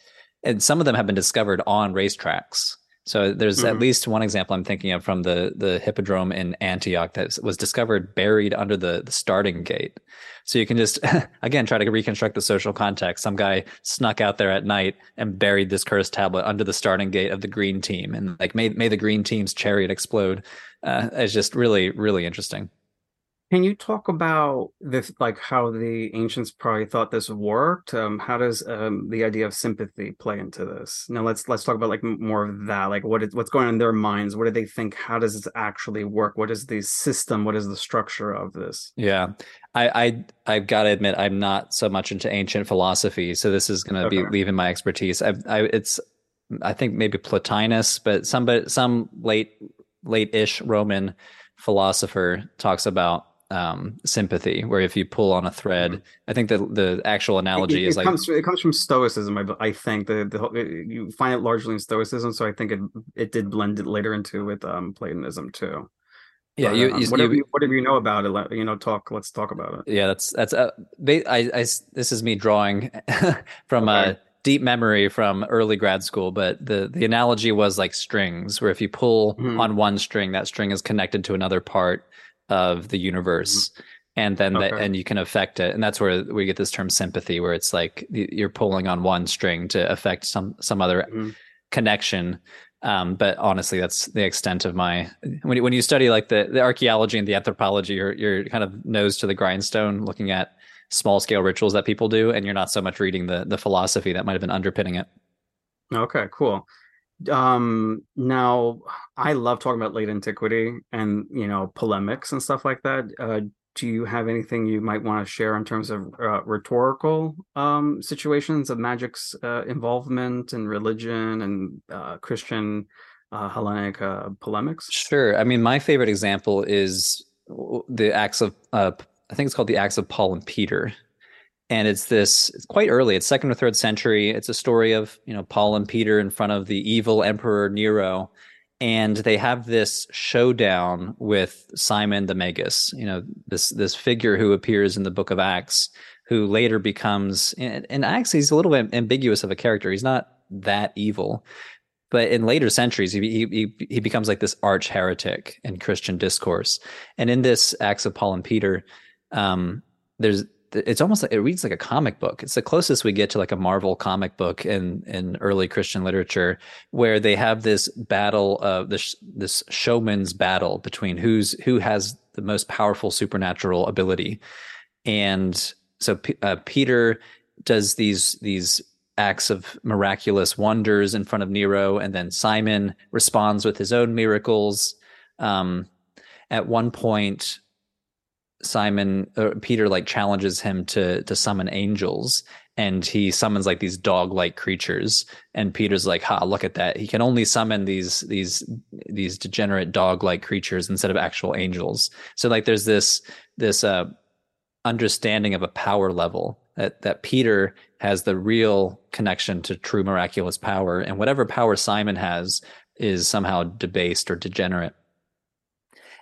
and some of them have been discovered on racetracks so there's mm-hmm. at least one example I'm thinking of from the the hippodrome in Antioch that was discovered buried under the the starting gate. So you can just again try to reconstruct the social context. Some guy snuck out there at night and buried this cursed tablet under the starting gate of the green team, and like may made the green team's chariot explode. Uh, it's just really really interesting.
Can you talk about this, like how the ancients probably thought this worked? Um, how does um, the idea of sympathy play into this? Now let's let's talk about like more of that. Like what is what's going on in their minds? What do they think? How does this actually work? What is the system? What is the structure of this?
Yeah, I I I've got to admit I'm not so much into ancient philosophy, so this is going to okay. be leaving my expertise. I, I it's I think maybe Plotinus, but some but some late late-ish Roman philosopher talks about um, sympathy, where if you pull on a thread, mm-hmm. I think the the actual analogy
it, it,
is
it
like
comes, it comes from Stoicism. I, I think the, the you find it largely in Stoicism, so I think it it did blend it later into with um, Platonism too.
Yeah, but, you,
um,
you,
whatever you, whatever you know about it, you know, talk. Let's talk about it.
Yeah, that's that's. Uh, I, I this is me drawing from okay. a deep memory from early grad school, but the the analogy was like strings, where if you pull mm-hmm. on one string, that string is connected to another part of the universe mm-hmm. and then okay. the, and you can affect it and that's where we get this term sympathy where it's like you're pulling on one string to affect some some other mm-hmm. connection um, but honestly that's the extent of my when you, when you study like the, the archaeology and the anthropology you're you're kind of nose to the grindstone looking at small scale rituals that people do and you're not so much reading the the philosophy that might have been underpinning it
okay cool um now i love talking about late antiquity and you know polemics and stuff like that uh do you have anything you might want to share in terms of uh, rhetorical um situations of magic's uh, involvement in religion and uh, christian uh, hellenic uh, polemics?
Sure i mean my favorite example is the acts of uh, i think it's called the acts of paul and peter and it's this it's quite early it's second or third century. It's a story of you know paul and peter in front of the evil emperor nero and they have this showdown with simon the magus you know this this figure who appears in the book of acts who later becomes in acts he's a little bit ambiguous of a character. He's not that evil but in later centuries he, he he becomes like this arch heretic in christian discourse. And in this acts of paul and peter um, there's it's almost like it reads like a comic book. It's the closest we get to like a Marvel comic book in in early Christian literature, where they have this battle of this this showman's battle between who's who has the most powerful supernatural ability, and so uh, Peter does these these acts of miraculous wonders in front of Nero, and then Simon responds with his own miracles. Um, at one point, Simon or Peter like challenges him to to summon angels and he summons like these dog-like creatures and Peter's like ha look at that. He can only summon these these these degenerate dog-like creatures instead of actual angels. So like there's this this uh understanding of a power level that that Peter has the real connection to true miraculous power and whatever power Simon has is somehow debased or degenerate.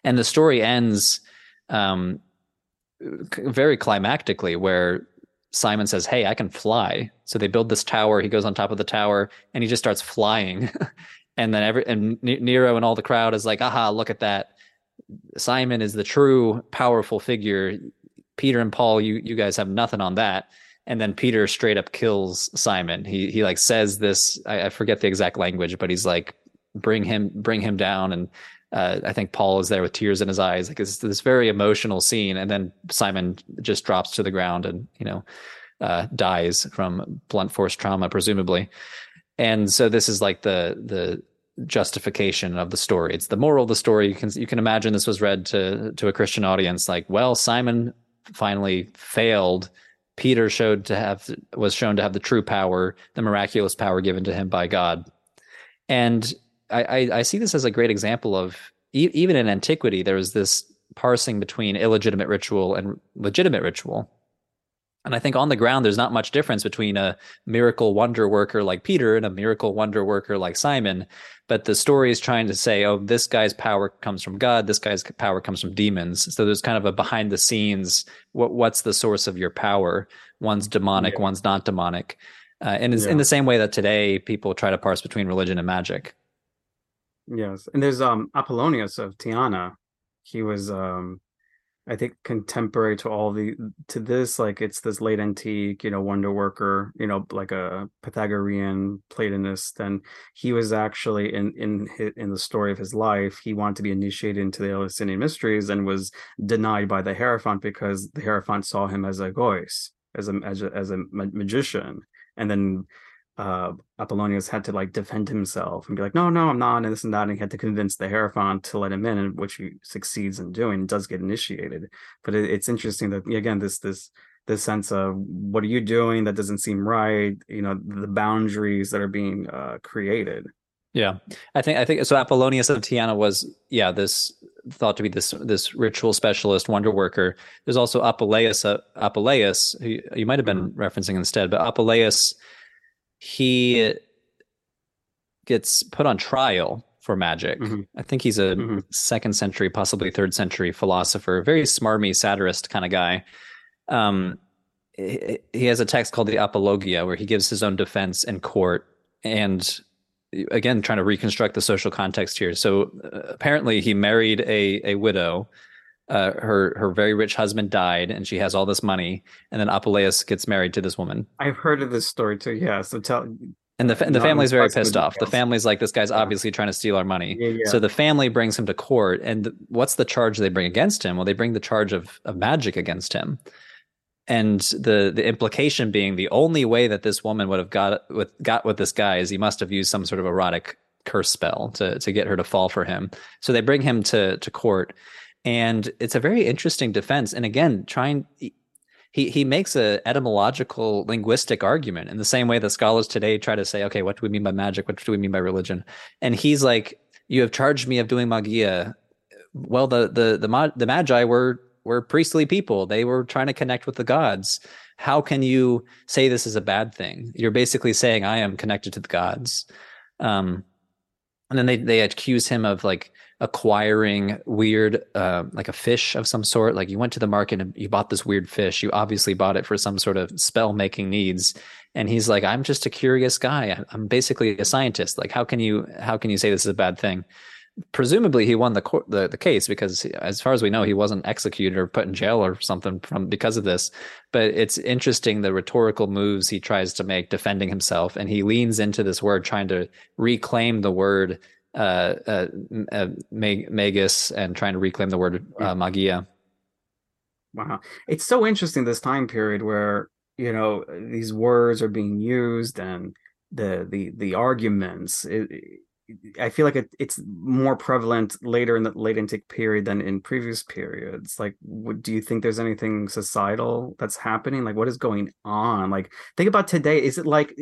And the story ends um, very climactically where Simon says, "Hey, I can fly." So they build this tower. He goes on top of the tower and he just starts flying. and then every and Nero and all the crowd is like, "Aha, look at that. Simon is the true powerful figure. Peter and Paul, you you guys have nothing on that." And then Peter straight up kills Simon. He he like says this, I, I forget the exact language, but he's like, "Bring him bring him down." And uh, I think Paul is there with tears in his eyes. Like it's this very emotional scene, and then Simon just drops to the ground and you know uh, dies from blunt force trauma, presumably. And so this is like the the justification of the story. It's the moral of the story. You can you can imagine this was read to to a Christian audience. Like, well, Simon finally failed. Peter showed to have was shown to have the true power, the miraculous power given to him by God. And I, I, I see this as a great example of e- even in antiquity there was this parsing between illegitimate ritual and legitimate ritual. And I think on the ground, there's not much difference between a miracle wonder worker like Peter and a miracle wonder worker like Simon. But the story is trying to say, oh, this guy's power comes from God, this guy's power comes from demons. So there's kind of a behind the scenes what what's the source of your power? One's demonic, yeah. one's not demonic. Uh, and it's yeah. in the same way that today people try to parse between religion and magic.
Yes. And there's um Apollonius of Tyana. He was um I think contemporary to all the to this, like it's this late antique, you know, wonder worker, you know, like a Pythagorean Platonist, and he was actually in in in the story of his life, he wanted to be initiated into the Eleusinian mysteries and was denied by the Hierophant because the Hierophant saw him as a gois, as a as a, as a magician, and then uh, Apollonius had to like defend himself and be like, no, no, I'm not, and this and that. And he had to convince the Hierophant to let him in, and which he succeeds in doing, does get initiated. But it, it's interesting that again, this this this sense of what are you doing that doesn't seem right, you know, the boundaries that are being uh, created.
Yeah, I think I think so. Apollonius of Tyana was yeah this thought to be this this ritual specialist wonder worker. There's also Apuleius uh, Apuleius who you might have been mm-hmm. referencing instead, but Apuleius he gets put on trial for magic. Mm-hmm. I think he's a mm-hmm. second century, possibly third century philosopher, very smarmy satirist kind of guy. Um, he, has a text called the Apologia where he gives his own defense in court and again trying to reconstruct the social context here. So uh, apparently he married a a widow uh, her her very rich husband died and she has all this money and then Apuleius gets married to this woman.
I've heard of this story too. Yeah, so tell
and the, the family's very pissed off. The family's like, this guy's obviously trying to steal our money. Yeah, yeah. So the family brings him to court. And what's the charge they bring against him? Well, they bring the charge of, of magic against him. And the the implication being the only way that this woman would have got with got with this guy is he must have used some sort of erotic curse spell to to get her to fall for him. So they bring him to to court and it's a very interesting defense. And again trying he he makes a etymological linguistic argument in the same way that scholars today try to say okay what do we mean by magic? What do we mean by religion? And he's like you have charged me of doing magia. Well the the the, the magi were were priestly people. They were trying to connect with the gods. How can you say this is a bad thing? You're basically saying i am connected to the gods. Um and then they they accuse him of like acquiring weird uh, like a fish of some sort. Like you went to the market and you bought this weird fish. You obviously bought it for some sort of spell making needs. And he's like i'm just a curious guy. I'm basically a scientist. Like how can you how can you say this is a bad thing? Presumably he won the court the, the case because as far as we know he wasn't executed or put in jail or something from because of this. But it's interesting the rhetorical moves he tries to make defending himself. And he leans into this word trying to reclaim the word uh, uh, uh magus and trying to reclaim the word uh, magia.
Wow, it's so interesting this time period where you know these words are being used and the the the arguments. It, I feel like it, it's more prevalent later in the late antique period than in previous periods. Like, what, do you think there's anything societal that's happening? Like, what is going on? Like, think about today. Is it like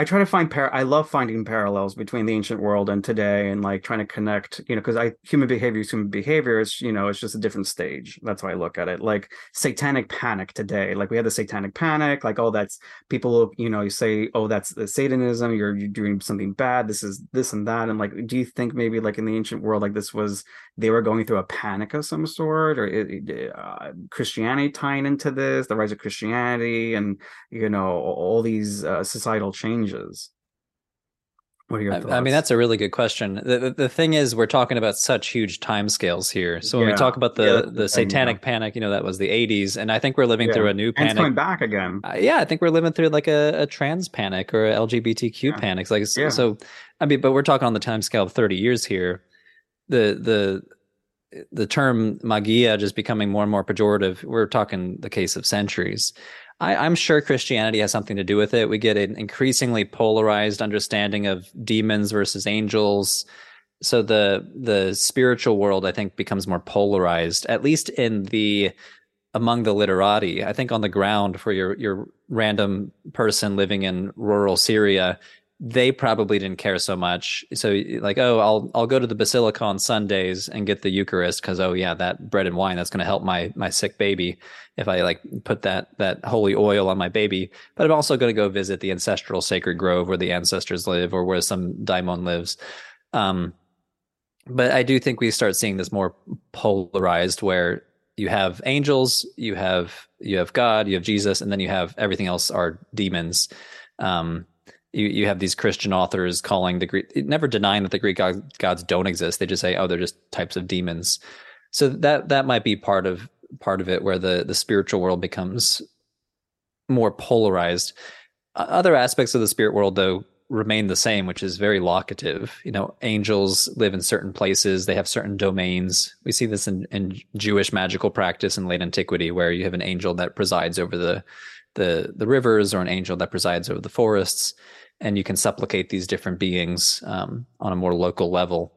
I try to find par. I love finding parallels between the ancient world and today, and like trying to connect. You know, because I human behavior is human behavior. It's you know, it's just a different stage. That's how I look at it. Like satanic panic today. Like we had the satanic panic. Like oh, that's people. You know, you say oh, that's the Satanism. You're you're doing something bad. This is this and that. And like, do you think maybe like in the ancient world, like this was they were going through a panic of some sort, or uh, Christianity tying into this, the rise of Christianity, and you know all these uh, societal changes.
What are your thoughts? I mean, that's a really good question. The, the, the thing is, we're talking about such huge time scales here. So when yeah. we talk about the yeah, the satanic yeah. panic, you know, that was the '80s, and I think we're living through a new panic. And
it's coming back again.
Uh, yeah, I think we're living through like a, a trans panic or LGBTQ panic. Like so, I mean, but we're talking on the time scale of 30 years here the the the term magia just becoming more and more pejorative. We're talking the case of centuries. I, am sure Christianity has something to do with it. We get an increasingly polarized understanding of demons versus angels. So the the spiritual world, I think, becomes more polarized, at least in the among the literati. I think on the ground for your your random person living in rural Syria, they probably didn't care so much. So like, oh, I'll I'll go to the basilica on Sundays and get the Eucharist because oh yeah, that bread and wine that's going to help my my sick baby if I like put that that holy oil on my baby. But I'm also going to go visit the ancestral sacred grove where the ancestors live or where some daimon lives. Um, but I do think we start seeing this more polarized where you have angels, you have you have God, you have Jesus, and then you have everything else are demons. Um, you, you have these Christian authors calling the Greek, never denying that the Greek gods don't exist. They just say, oh, they're just types of demons. So that that might be part of part of it, where the the spiritual world becomes more polarized. Other aspects of the spirit world, though, remain the same, which is very locative. You know, angels live in certain places; they have certain domains. We see this in, in Jewish magical practice in late antiquity, where you have an angel that presides over the the the rivers, or an angel that presides over the forests and you can supplicate these different beings um, on a more local level.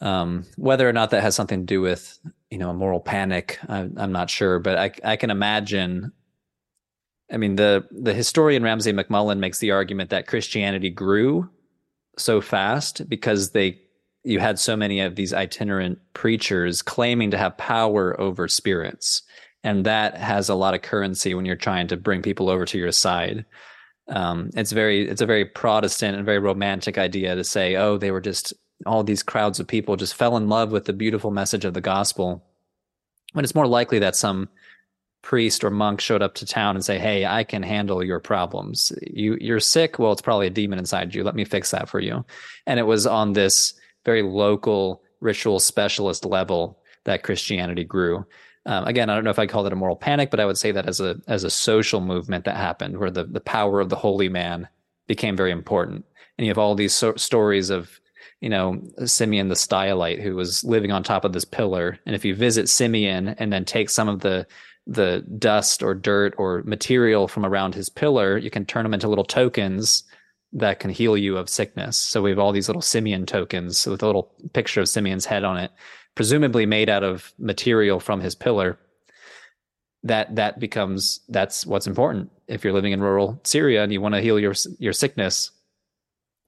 Um, whether or not that has something to do with you know a moral panic, I, I'm not sure, but I, I can imagine. I mean, the the historian Ramsay MacMullen makes the argument that Christianity grew so fast because they you had so many of these itinerant preachers claiming to have power over spirits and that has a lot of currency when you're trying to bring people over to your side um, it's very it's a very Protestant and very romantic idea to say, oh, they were just all these crowds of people just fell in love with the beautiful message of the gospel. When it's more likely that some priest or monk showed up to town and say, "Hey, I can handle your problems. You you're sick. Well, it's probably a demon inside you. Let me fix that for you." And it was on this very local ritual specialist level that Christianity grew. Um, again, I don't know if I call it a moral panic, but I would say that as a as a social movement that happened, where the the power of the holy man became very important, and you have all these so- stories of you know Simeon the Stylite who was living on top of this pillar, and if you visit Simeon and then take some of the the dust or dirt or material from around his pillar, you can turn them into little tokens that can heal you of sickness. So we have all these little Simeon tokens with a little picture of Simeon's head on it presumably made out of material from his pillar that that becomes that's what's important. If you're living in rural Syria and you want to heal your your sickness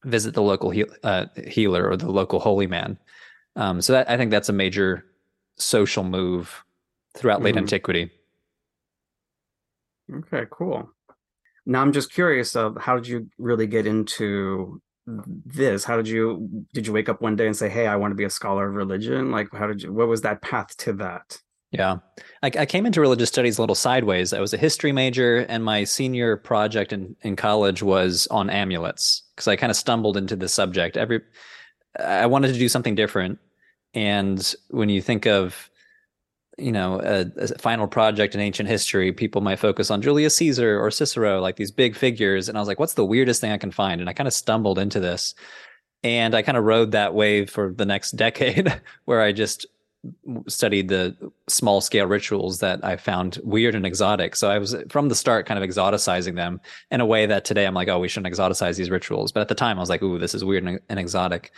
visit the local heal, uh, healer or the local holy man. Um, so that I think that's a major social move throughout late mm-hmm. antiquity.
Okay cool. Now I'm just curious of how did you really get into this. How did you did you wake up one day and say hey i want to be a scholar of religion? Like how did you what was that path to that?
Yeah. I, I, came into religious studies a little sideways. I was a history major and my senior project in, in college was on amulets because i kind of stumbled into the subject. Every i wanted to do something different. And when you think of you know a, a, final project in ancient history people might focus on julius caesar or cicero like these big figures. And i was like what's the weirdest thing i can find? And i kind of stumbled into this. And i kind of rode that wave for the next decade where i just studied the small scale rituals that i found weird and exotic. So i was from the start kind of exoticizing them in a way that today i'm like oh we shouldn't exoticize these rituals. But at the time i was like ooh this is weird and, and exotic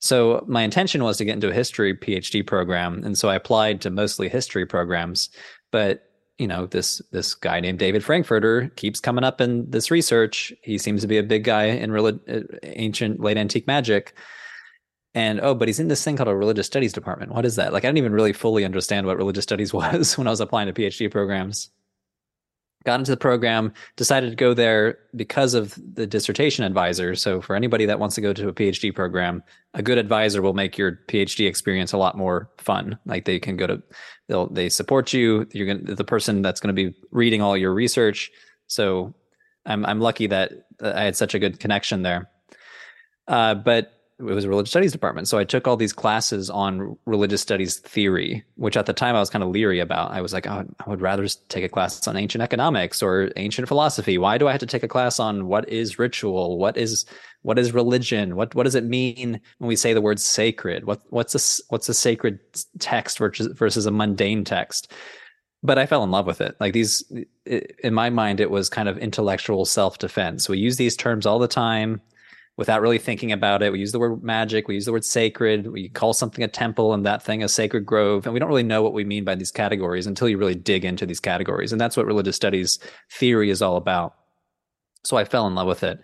so my intention was to get into a history PhD program, and so I applied to mostly history programs. But you know, this this guy named David Frankfurter keeps coming up in this research. He seems to be a big guy in relig- uh, ancient late antique magic. And oh, but he's in this thing called a religious studies department. What is that? Like, I didn't even really fully understand what religious studies was when I was applying to PhD programs got into the program, decided to go there because of the dissertation advisor. So for anybody that wants to go to a PhD program, a good advisor will make your PhD experience a lot more fun. Like they can go to, they'll, they support you. You're to, the person that's going to be reading all your research. So I'm, I'm lucky that I had such a good connection there. Uh, but it was a religious studies department. So I took all these classes on religious studies theory, which at the time I was kind of leery about. I was like, oh, I would rather take a class on ancient economics or ancient philosophy. Why do I have to take a class on what is ritual? What is what is religion? What what does it mean when we say the word sacred? What what's a what's a sacred text versus versus a mundane text? But I fell in love with it. Like these, in my mind, it was kind of intellectual self defense. We use these terms all the time without really thinking about it. We use the word magic, we use the word sacred, we call something a temple and that thing a sacred grove. And we don't really know what we mean by these categories until you really dig into these categories. And that's what religious studies theory is all about. So I fell in love with it.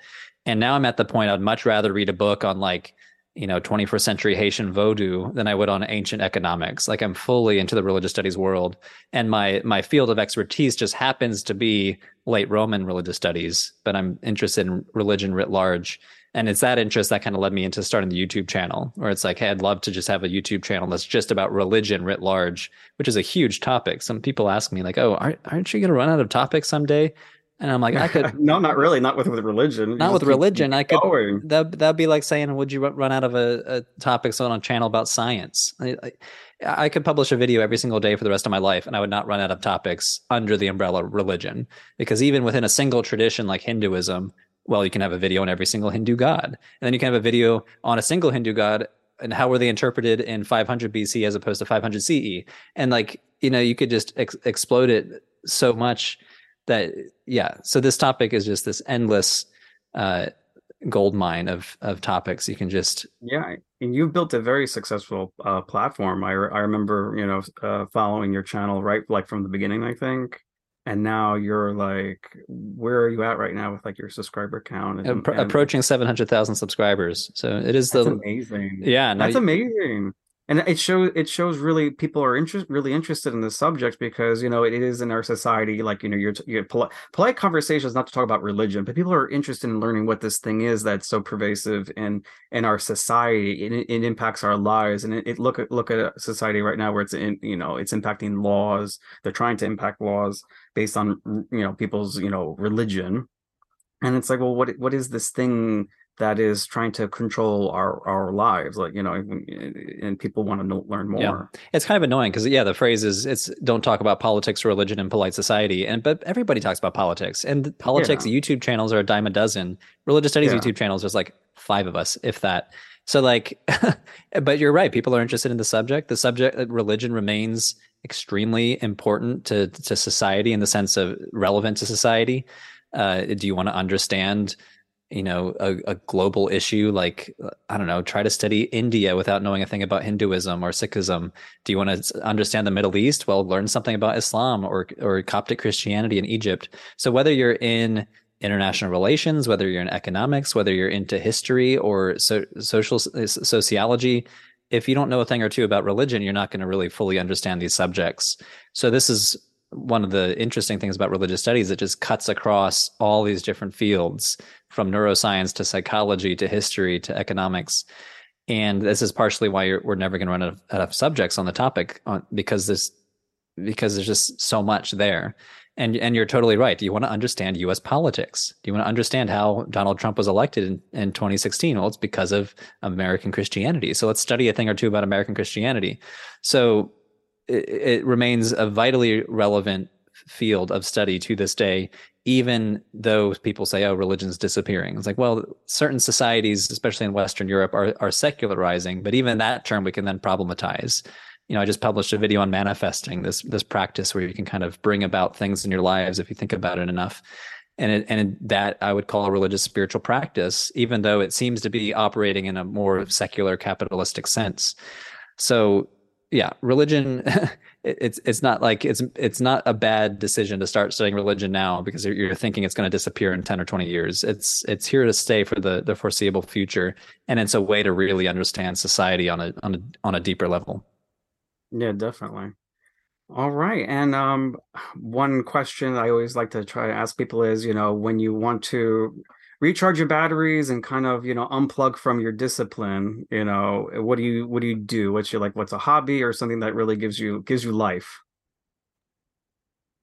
And now I'm at the point I'd much rather read a book on like, you know, 21st century Haitian Vodou than I would on ancient economics. Like I'm fully into the religious studies world. And my my field of expertise just happens to be late Roman religious studies, but I'm interested in religion writ large. And it's that interest that kind of led me into starting the YouTube channel, where it's like, hey, I'd love to just have a YouTube channel that's just about religion writ large, which is a huge topic. Some people ask me, like, oh, aren't, aren't you going to run out of topics someday? And I'm like, I could
no, not really, not with, with religion.
Not with religion. I could going. that that'd be like saying, would you run out of a, a topics on a channel about science? I, I, I, could publish a video every single day for the rest of my life, and I would not run out of topics under the umbrella religion. Because even within a single tradition like Hinduism, well, you can have a video on every single Hindu god, and then you can have a video on a single Hindu god and how were they interpreted in 500 BC as opposed to 500 CE, and like you know, you could just ex- explode it so much that yeah so this topic is just this endless uh gold mine of of topics. You can just
yeah and you've built a very successful uh platform. I, I remember you know uh, following your channel right like from the beginning i think and now you're like where are you at right now with like your subscriber count and,
and, approaching 700,000 subscribers. So it is the
amazing.
yeah
that's amazing. And it shows it shows really people are interest really interested in the subject because you know it is in our society like you know you're, you're polite, polite conversations not to talk about religion but people are interested in learning what this thing is that's so pervasive in in our society and it, it impacts our lives. And it, it, look at look at a society right now where it's in you know it's impacting laws. They're trying to impact laws based on you know people's you know religion and it's like well what what is this thing that is trying to control our our lives like you know and people want to know, learn more
yeah. it's kind of annoying because yeah the phrase is it's don't talk about politics or religion in polite society and but everybody talks about politics and politics yeah. youtube channels are a dime a dozen religious studies yeah. youtube channels there's like five of us if that so like but you're right people are interested in the subject the subject uh, religion remains extremely important to to society in the sense of relevant to society. Uh, do you want to understand you know a, a, global issue? Like i don't know try to study india without knowing a thing about hinduism or sikhism. Do you want to understand the middle east? Well learn something about islam or or coptic christianity in egypt. So whether you're in international relations whether you're in economics whether you're into history or so, social sociology if you don't know a thing or two about religion you're not going to really fully understand these subjects. So this is one of the interesting things about religious studies it just cuts across all these different fields from neuroscience to psychology to history to economics. And this is partially why we're never going to run out of, out of, subjects on the topic on, because this because there's just so much there and and you're totally right. Do you want to understand US politics? Do you want to understand how Donald Trump was elected in, in 2016 well it's because of American Christianity. So let's study a thing or two about American Christianity. So it, it remains a vitally relevant field of study to this day, even though people say, oh, religion's disappearing. It's like, well, certain societies, especially in Western Europe, are, are secularizing, but even that term we can then problematize. You know, I just published a video on manifesting this this practice where you can kind of bring about things in your lives if you think about it enough. And it, and that I would call a religious spiritual practice, even though it seems to be operating in a more secular capitalistic sense. So yeah, religion. it's it's not like it's it's not a bad decision to start studying religion now because you're thinking it's going to disappear in ten or twenty years. It's it's here to stay for the the foreseeable future, and it's a way to really understand society on a on a on a deeper level.
Yeah, definitely. All right, and um, one question I always like to try to ask people is, you know, when you want to recharge your batteries and kind of you know unplug from your discipline you know what do you what do you do what's your like what's a hobby or something that really gives you gives you life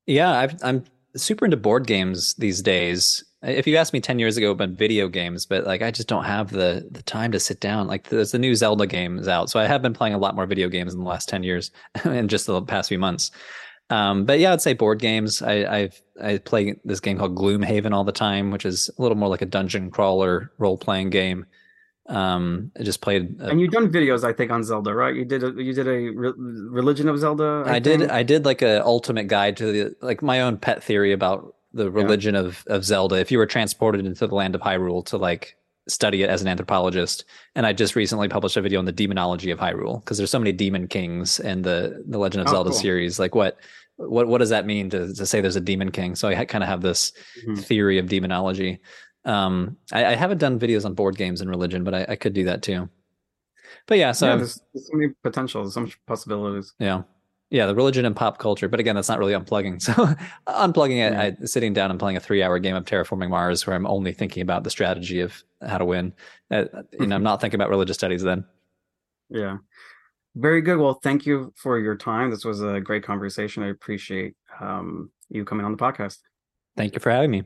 yeah i am super into board games these days if you asked me 10 years ago about video games but like i just don't have the the time to sit down like there's the new zelda games out so i have been playing a lot more video games in the last 10 years and just the past few months um, but yeah, I'd say board games. I I've, I play this game called Gloomhaven all the time, which is a little more like a dungeon crawler role playing game. Um, I just played.
A, and you've done videos, I think, on Zelda, right? You did a you did a re- religion of Zelda.
I, I did. I did like a ultimate guide to the like my own pet theory about the religion yeah. of of Zelda. If you were transported into the land of Hyrule to like study it as an anthropologist. And I just recently published a video on the demonology of Hyrule because there's so many demon kings in the the Legend of oh, Zelda cool. series. Like what what what does that mean to, to say there's a demon king? So I kind of have this mm-hmm. theory of demonology. Um, I, I, haven't done videos on board games and religion, but I, I could do that too. But yeah, so
yeah, there's, there's so many potentials, so much possibilities.
Yeah. Yeah, the religion and pop culture. But again, that's not really unplugging. So unplugging it. I, sitting down and playing a three hour game of Terraforming Mars where I'm only thinking about the strategy of how to win. Uh, you know, I'm not thinking about religious studies then.
Yeah. Very good. Well, thank you for your time. This was a great conversation. I appreciate um, you coming on the podcast.
Thank you for having me.